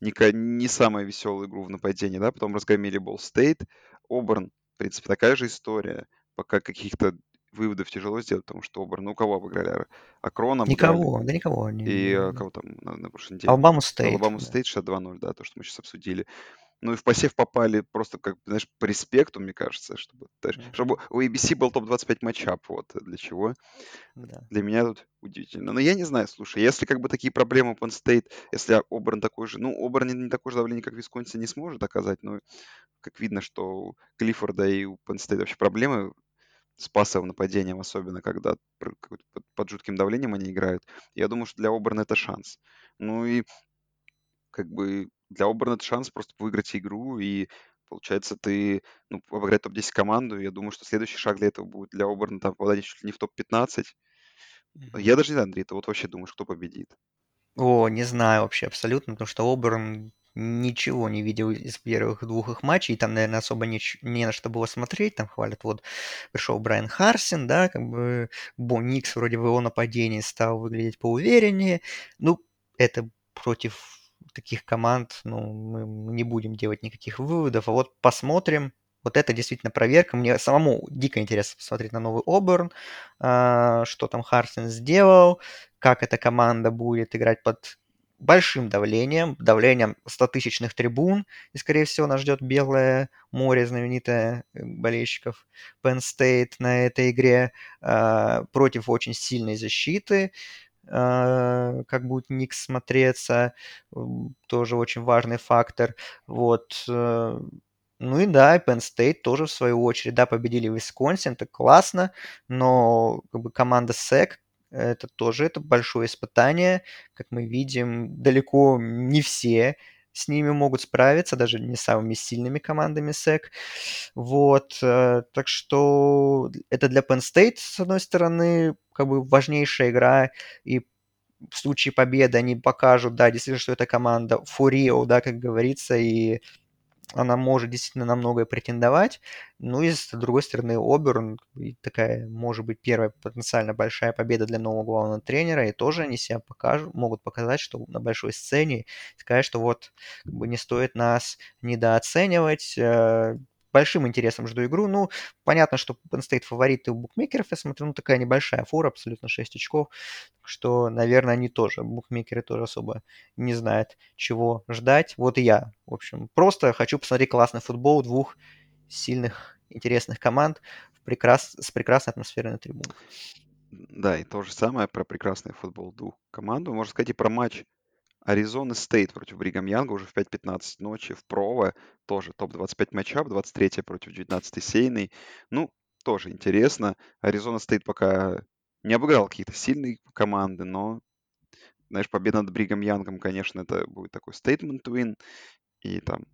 не, не самую веселую игру в нападении, да, потом разгромили Болл Стейт, Оберн, в принципе, такая же история, пока каких-то выводов тяжело сделать, потому что Оберн, ну, у кого обыграли? Акрон обыграли. Никого, да никого. Не, и не... кого там на, на прошлой неделе? Алабаму Стейт. Алабаму Стейт 62-0, да, то, что мы сейчас обсудили. Ну и в посев попали просто, как, знаешь, по респекту, мне кажется, чтобы, даже, mm-hmm. чтобы у ABC был топ-25 matchup, вот для чего. Да. Для меня тут удивительно. Но я не знаю, слушай, если как бы такие проблемы у Penn State, если Оберн такой же, ну, Оберн не, не такое же давление, как Висконсин, не сможет оказать, но как видно, что у Клиффорда и у Penn State вообще проблемы с пассовым нападением, особенно когда под, под жутким давлением они играют. Я думаю, что для Оберна это шанс. Ну и как бы для Оберна это шанс просто выиграть игру, и получается ты ну, обыграть топ-10 команду. Я думаю, что следующий шаг для этого будет для Оберна там попадать чуть ли не в топ-15. Mm-hmm. Я даже не знаю, Андрей, ты вот вообще думаешь, кто победит? О, не знаю вообще абсолютно, потому что Оберн ничего не видел из первых двух их матчей, там, наверное, особо не, не на что было смотреть, там хвалят, вот, пришел Брайан Харсин, да, как бы Бо Никс вроде в его нападении стал выглядеть поувереннее, ну, это против таких команд, ну, мы не будем делать никаких выводов, а вот посмотрим. Вот это действительно проверка. Мне самому дико интересно посмотреть на новый Оберн, а, что там Харсен сделал, как эта команда будет играть под большим давлением, давлением 100-тысячных трибун, и, скорее всего, нас ждет Белое море знаменитое э, болельщиков Penn State на этой игре а, против очень сильной защиты. А, как будет Никс смотреться, тоже очень важный фактор. Вот. Э, ну и да, Penn State тоже в свою очередь, да, победили Висконсин, это классно, но как бы команда SEC, это тоже это большое испытание. Как мы видим, далеко не все с ними могут справиться, даже не самыми сильными командами SEC. Вот, э, так что это для Penn State, с одной стороны, как бы важнейшая игра, и в случае победы они покажут, да, действительно, что это команда Фурио, да, как говорится, и она может действительно на многое претендовать. Ну и с другой стороны, Оберн, такая, может быть, первая потенциально большая победа для нового главного тренера, и тоже они себя покажут, могут показать, что на большой сцене, сказать, что вот как бы не стоит нас недооценивать, э, большим интересом жду игру. Ну, понятно, что Penn State фавориты у букмекеров, я смотрю, ну, такая небольшая фора, абсолютно 6 очков, что, наверное, они тоже, букмекеры тоже особо не знают, чего ждать. Вот и я, в общем, просто хочу посмотреть классный футбол двух сильных, интересных команд прекрас... с прекрасной атмосферой на трибунах. Да, и то же самое про прекрасный футбол двух команд. Можно сказать и про матч Аризона Стейт против Бригам Янга уже в 5.15 ночи в Прово. Тоже топ-25 matchup, 23 против 19 сеяной. Ну, тоже интересно. Аризона Стейт пока не обыграл какие-то сильные команды, но, знаешь, победа над Бригам Янгом, конечно, это будет такой statement win. И там,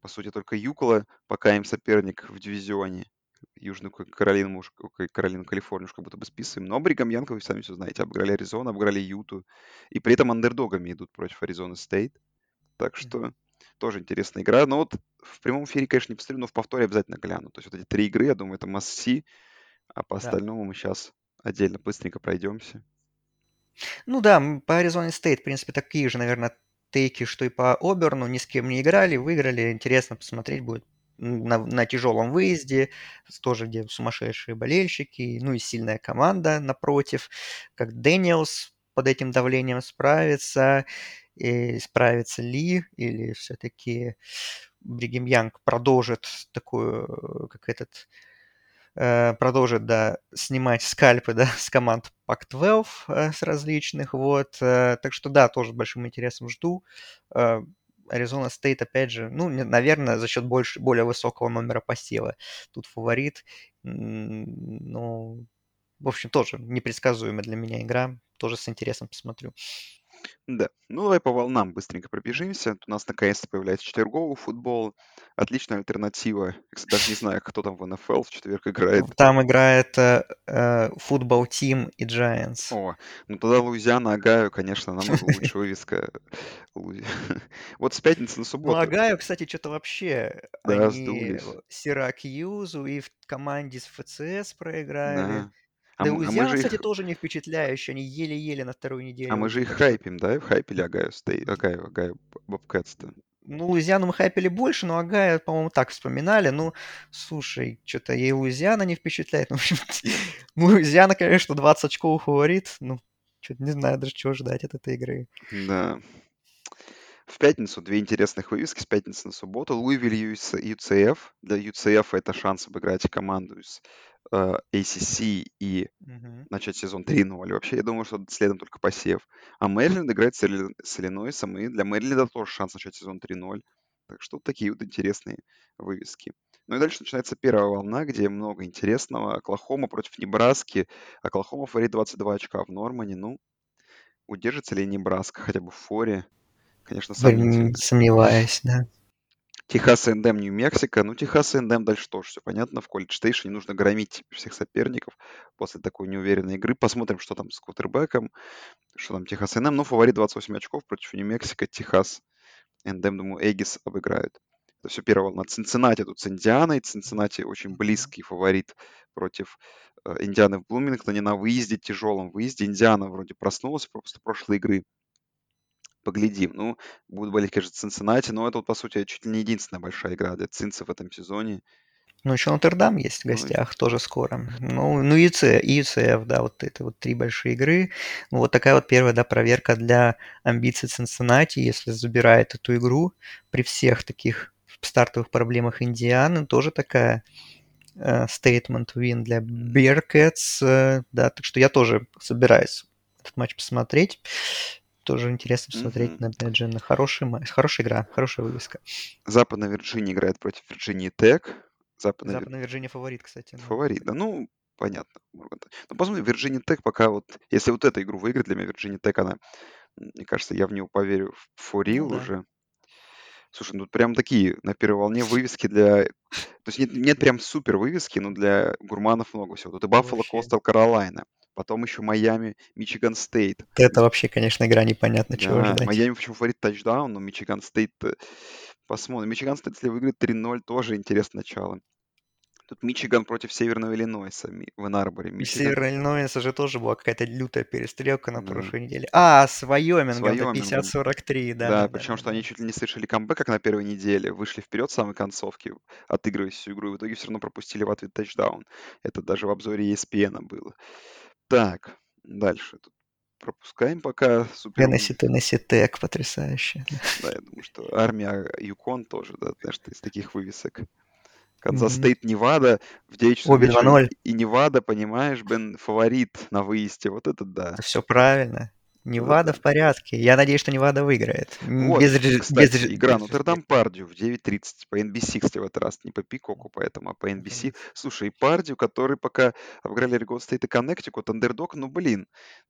по сути, только UCLA пока им соперник в дивизионе. Южную Каролину, Каролину, Калифорнию уж как будто бы списываем. Но Бригам Янг, вы сами все знаете, обыграли Аризону, обыграли Юту. И при этом андердогами идут против Аризоны Стейт. Так что тоже интересная игра. Но вот в прямом эфире, конечно, не посмотрю, но в повторе обязательно гляну. То есть вот эти три игры, я думаю, это must see. А по да. остальному мы сейчас отдельно быстренько пройдемся. Ну да, по Аризоне Стейт, в принципе, такие же, наверное, тейки, что и по Оберну. Ни с кем не играли, выиграли. Интересно посмотреть будет на, на тяжелом выезде, тоже где сумасшедшие болельщики, ну и сильная команда напротив, как Дэниелс под этим давлением справится, и справится ли, или все-таки Бригам Янг продолжит такую, как этот, э, продолжит, да, снимать скальпы, да, с команд Pac-12 э, с различных, вот, э, так что, да, тоже большим интересом жду. Аризона Стейт, опять же, ну, наверное, за счет больше, более высокого номера посева. Тут фаворит. Ну, в общем, тоже непредсказуемая для меня игра. Тоже с интересом посмотрю. Да. Ну, давай по волнам быстренько пробежимся. У нас наконец-то появляется четверговый футбол. Отличная альтернатива. Я, кстати, даже не знаю, кто там в НФЛ в четверг играет. Там играет э, э, футбол Тим и Giants. О, ну тогда Луизиана, Агаю, конечно, намного лучше вывеска. Вот с пятницы на Ну, субботу. Агаю, кстати, что-то вообще Да, они. Сиракьюзу и в команде с ФЦС проиграли. А мы, а мы же кстати, их, тоже не впечатляющие. Они еле-еле на второй а неделе мы же их хайпим, да? Хайпили Агаю Стей, Агаю, Агаю Бобкэтс-то. ну, Луизиану мы хайпели больше, но Агая, по-моему, так вспоминали. Ну, слушай, что-то ей Луизиана не впечатляет. Ну, в общем, Луизиана, конечно, 20 очков фаворит. Ну, что-то не знаю даже, чего ждать от этой игры. Да. В пятницу две интересных вывески с пятницы на субботу. Луивиль US UCF. Для UCF это шанс обыграть команду из э, ACC и Мгм. начать сезон 3-0. Вообще, я думаю, что следом только посев. А Мэриленд играет с, Илли- с Иллинойсом, и для Мэриленда тоже шанс начать сезон 3-0. Так что вот такие вот интересные вывески. Ну и дальше начинается первая волна, где много интересного. Оклахома против Небраски. Оклахома фаворит 22 очка в Нормане. Ну, удержится ли Небраска хотя бы в форе? Конечно, Блин, сомнительно. сомневаюсь, да. Техас A&M, Нью-Мексико. Ну, Техас A&M дальше тоже все понятно. В колледж стейшне нужно громить всех соперников после такой неуверенной игры. Посмотрим, что там с квотербеком, что там Техас A&M. Ну, фаворит 28 очков против Нью-Мексико. Техас A&M, думаю, Эггис обыграют. Это все первая волна. Цинциннати тут с Индианой. Цинциннати очень близкий фаворит против э, Индианы в Блумингтоне на выезде, тяжелом выезде. Индиана вроде проснулась после прошлой игры. Поглядим. Ну, будут болеть, конечно, Цинциннати, но это, вот, по сути, чуть ли не единственная большая игра для Цинца в этом сезоне. Ну, еще Нотр-Дам есть в Ну, гостях, тоже скоро. Ну, ну и UCF, да, вот это вот три большие игры. Ну, Вот такая вот первая, да, проверка для амбиций Цинциннати, если забирает эту игру при всех таких стартовых проблемах Индианы, тоже такая э, statement win для Bearcats, э, да, так что я тоже собираюсь этот матч посмотреть. Тоже интересно посмотреть, Мгм. опять же, на хороший матч, хорошая игра, хорошая вывеска. Западная Вирджиния играет против Вирджинии Тек. Западная Западная Вирджиния фаворит, кстати. ну, фаворит, да, ну, понятно. Ну, посмотрим, Вирджиния Тек пока вот, если вот эту игру выиграет для меня Вирджиния Тек, она, мне кажется, я в нее поверю в for real Ну да. уже. Слушай, ну прям такие на первой волне вывески для... То есть нет, нет прям супер вывески, но для гурманов много всего. Тут и Баффало. Костал Каролайна. Потом еще Майами, Мичиган Стейт. Это вообще, конечно, игра непонятно, чего Да, ожидать. Майами почему фаворит тачдаун, но Мичиган Стейт... э, Посмотрим. Мичиган Стейт, если выиграет 3-0, тоже интересное начало. Тут Мичиган против Северного Иллинойса в Энн-Арборе. У Мичиган Северного Иллинойса же тоже была какая-то лютая перестрелка на прошлой неделе. А, с Вайомингом, Вайомингом. 50-43, да, Да, да, причем, да, что они чуть ли не совершили камбэк, как на первой неделе, вышли вперед в самой концовке, отыгрывая всю игру, и в итоге все равно пропустили в ответ тачдаун. Это даже в обзоре ESPN было. Так, дальше. Тут пропускаем пока Супер... Теннесси, Теннесси Тек, потрясающе. Да, я думаю, что армия Юкон тоже, да, знаешь, из таких вывесок. Канзас. Стейт, Невада в 9 часов Обе вечера. 2-0. И Невада, понимаешь, блин, фаворит на выезде. Вот это да. Это все правильно. Невада да. в порядке. Я надеюсь, что Невада выиграет. Вот, без, кстати, без игра Нотр-Дам Пердью в 9.30 по NBC, кстати, в этот раз, не по Пикоку, поэтому, а по NBC. Слушай, и Пердью, который пока обыграли Орегон Стейт и Коннектикут, андердог, ну, блин,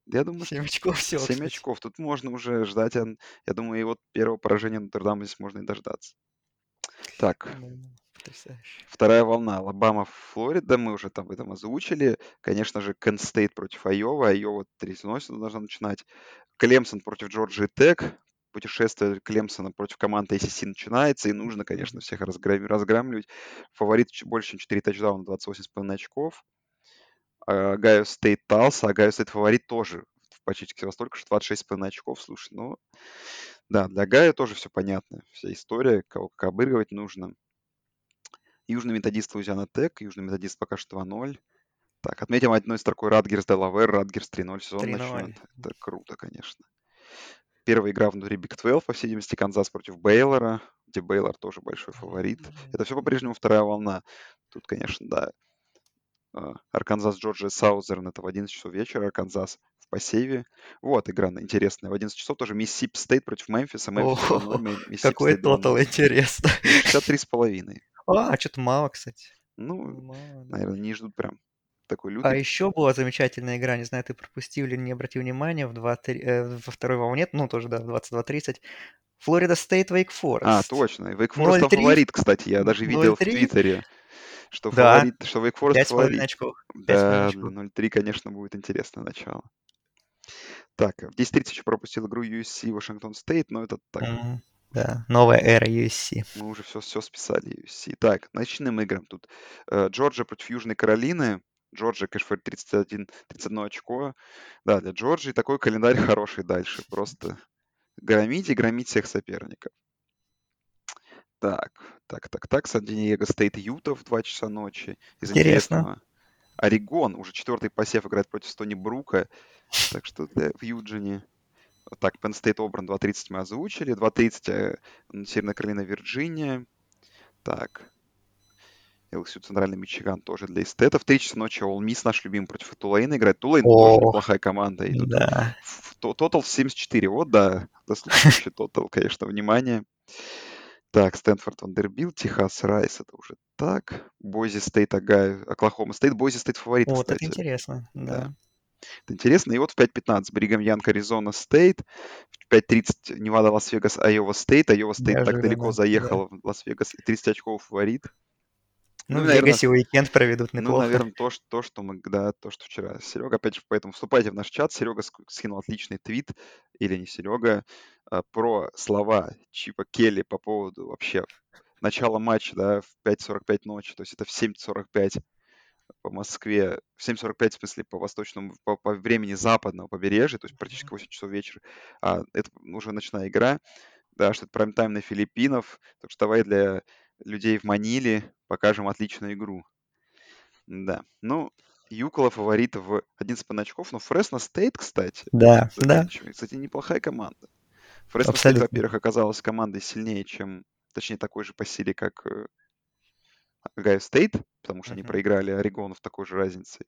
я думаю, что 7 очков всего, 7 кстати. очков, тут можно уже ждать, а, я думаю, и вот первого поражения Нотр-Дама здесь можно и дождаться. Так, Да, Потрясающе. Вторая волна. Алабама, Флорида. Мы уже там этом озвучили. Конечно же, Кент Стейт против Айова. Айова 3 должна начинать. Клемсон против Джорджии Тек. Путешествие Клемсона против команды ACC начинается. И нужно, конечно, всех разграм- разграмливать. Фаворит больше, чем 4 тачдауна, 28,5 очков. А, Гайо Стейт Талса. Огайо Стейт фаворит тоже почти во столько же, 26,5 очков. Слушай, ну... Да, для Огайо тоже все понятно. Вся история, кого как обыгрывать нужно. Южный методист Луизиана Тек, Южный методист пока что 2-0. Так, отметим одной строкой Радгерс Делавер, Радгерс 3-0 сезон 3-0. начнет. Это круто, конечно. Первая игра внутри Биг 12, по всей видимости, Канзас против Бейлора, где Бейлор тоже большой фаворит. Это все по-прежнему вторая волна. Тут, конечно, да. а, Арканзас, Джорджия, Саузерн, это в 11 часов вечера, Арканзас в посеве. Вот, игра интересная. В 11 часов тоже Миссисипи Стейт против Мемфиса. Мемфис 2-0, О, Какой Стейт 2-0. тотал, интересно. 63,5. А, что-то мало, кстати. Ну, Мало, да. наверное, не ждут прям такой А лютый. еще была замечательная игра, не знаю, ты пропустил или не обратил внимания, в 2, э, во второй волне, ну тоже, да, в 22.30, Флорида Стейт, Вейк А, Форест. точно. Вейк Форест там 0-3. фаворит, кстати. Я даже видел в 0-3. Твиттере, что Да. фаворит, что Вейк Форест 5,5 фаворит. очков. 5,5 Да, очков. 0-3, конечно, будет интересное начало. Так, в 10.30 еще пропустил игру USC Вашингтон Стейт, но это так, Мгм. Да, новая эра USC. мы уже все, все списали USC. Так, ночным играм тут. э, Джорджия против Южной Каролины. Джорджия, конечно, 31, 31 очко. Да, для Джорджии такой календарь хороший дальше. Просто громить и громить всех соперников. Так, так, так, так. Сан-Диего Стейт Юта в 2 часа ночи. Из Интересно. Орегон уже четвертый посев играет против Стони Брука. Так что для, в Юджине. Так, Penn State Обран 2.30 мы озвучили. 2.30 э, Северная Каролина, Вирджиния. Так. LSU Центральный Мичиган тоже для эстета. В 3 часа ночи Ole Miss, наш любимый, против Тулейна играет. Тулейн тоже неплохая команда. И да. тотал в 74. Вот, да, заслуживающий тотал, конечно, внимание. Так, Стэнфорд, Вандербильт, Техас, Райс, это уже так. Бойзи Стейт, Агаю, Оклахома Стейт. Бойзи Стейт фаворит, Вот это кстати. интересно, Да. да. Это интересно. И вот в 5.15 Бригам Янг, Аризона Стейт. В 5.30 Невада, Лас-Вегас, Айова Стейт. Айова Стейт так далеко Неожиданно, да. заехала в Лас-Вегас. И 30 очков фаворит. Ну, Ну, в наверное, Вегасе уикенд проведут ну, неплохо. наверное, то, что, то, что мы, да, то, что вчера. Серега, опять же, поэтому вступайте в наш чат. Серега ск- скинул отличный твит, или не Серега, а, про слова Чипа Келли по поводу вообще начала матча, да, в 5.45 ночи, то есть это в 7.45 по Москве, в 7.45, в смысле, по восточному, по, по времени западного побережья, то есть практически 8 часов вечера, а это уже ночная игра, да, что это прайм-тайм на Филиппинов, так что давай для людей в Маниле покажем отличную игру. Да, ну, UCLA фаворит в 11 очков, но Фресно Стейт, кстати, Да, да, кстати, неплохая команда. Фресно Стейт, во-первых, оказалась командой сильнее, чем, точнее, такой же по силе, как э, Гайо Стейт, потому что они Мгм. проиграли Орегону в такой же разнице.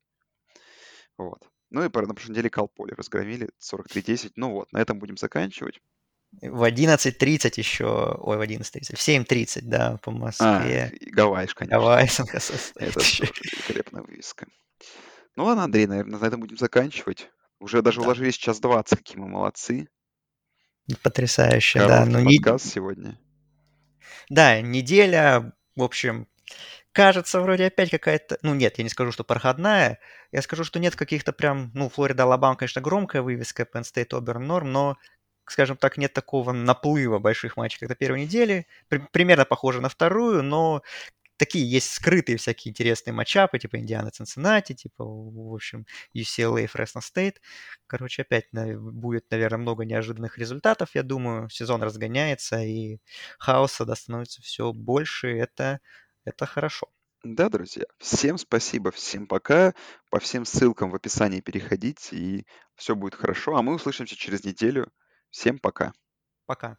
Вот. Ну и на прошлой неделе Калполи разгромили 43-10. Ну вот, на этом будем заканчивать. В 11.30 еще, ой, в 11.30, в 7.30, да, по А, Москве. и Гавайиш, конечно. Гавайи Это великолепная вывеска. Ну ладно, Андрей, наверное, на этом будем заканчивать. Уже даже Да, уложились час 20, какие мы молодцы. потрясающе, да. Короткий Ну, не... подкаст сегодня. Да, неделя, в общем, кажется, вроде опять какая-то... Ну, нет, я не скажу, что проходная. Я скажу, что нет каких-то прям... Ну, Флорида, Алабама, конечно, громкая вывеска, Penn State, Auburn, Норм, но, скажем так, нет такого наплыва больших матчей, как на первой неделе. При- примерно похоже на вторую, но такие есть скрытые всякие интересные матчапы, типа Индиана, Цинциннати, типа, в общем, UCLA, Fresno State. Короче, опять будет, наверное, много неожиданных результатов, я думаю. Сезон разгоняется, и хаоса да, становится все больше. Это, это хорошо. Да, друзья, всем спасибо, всем пока. По всем ссылкам в описании переходите, и все будет хорошо. А мы услышимся через неделю. Всем пока. Пока.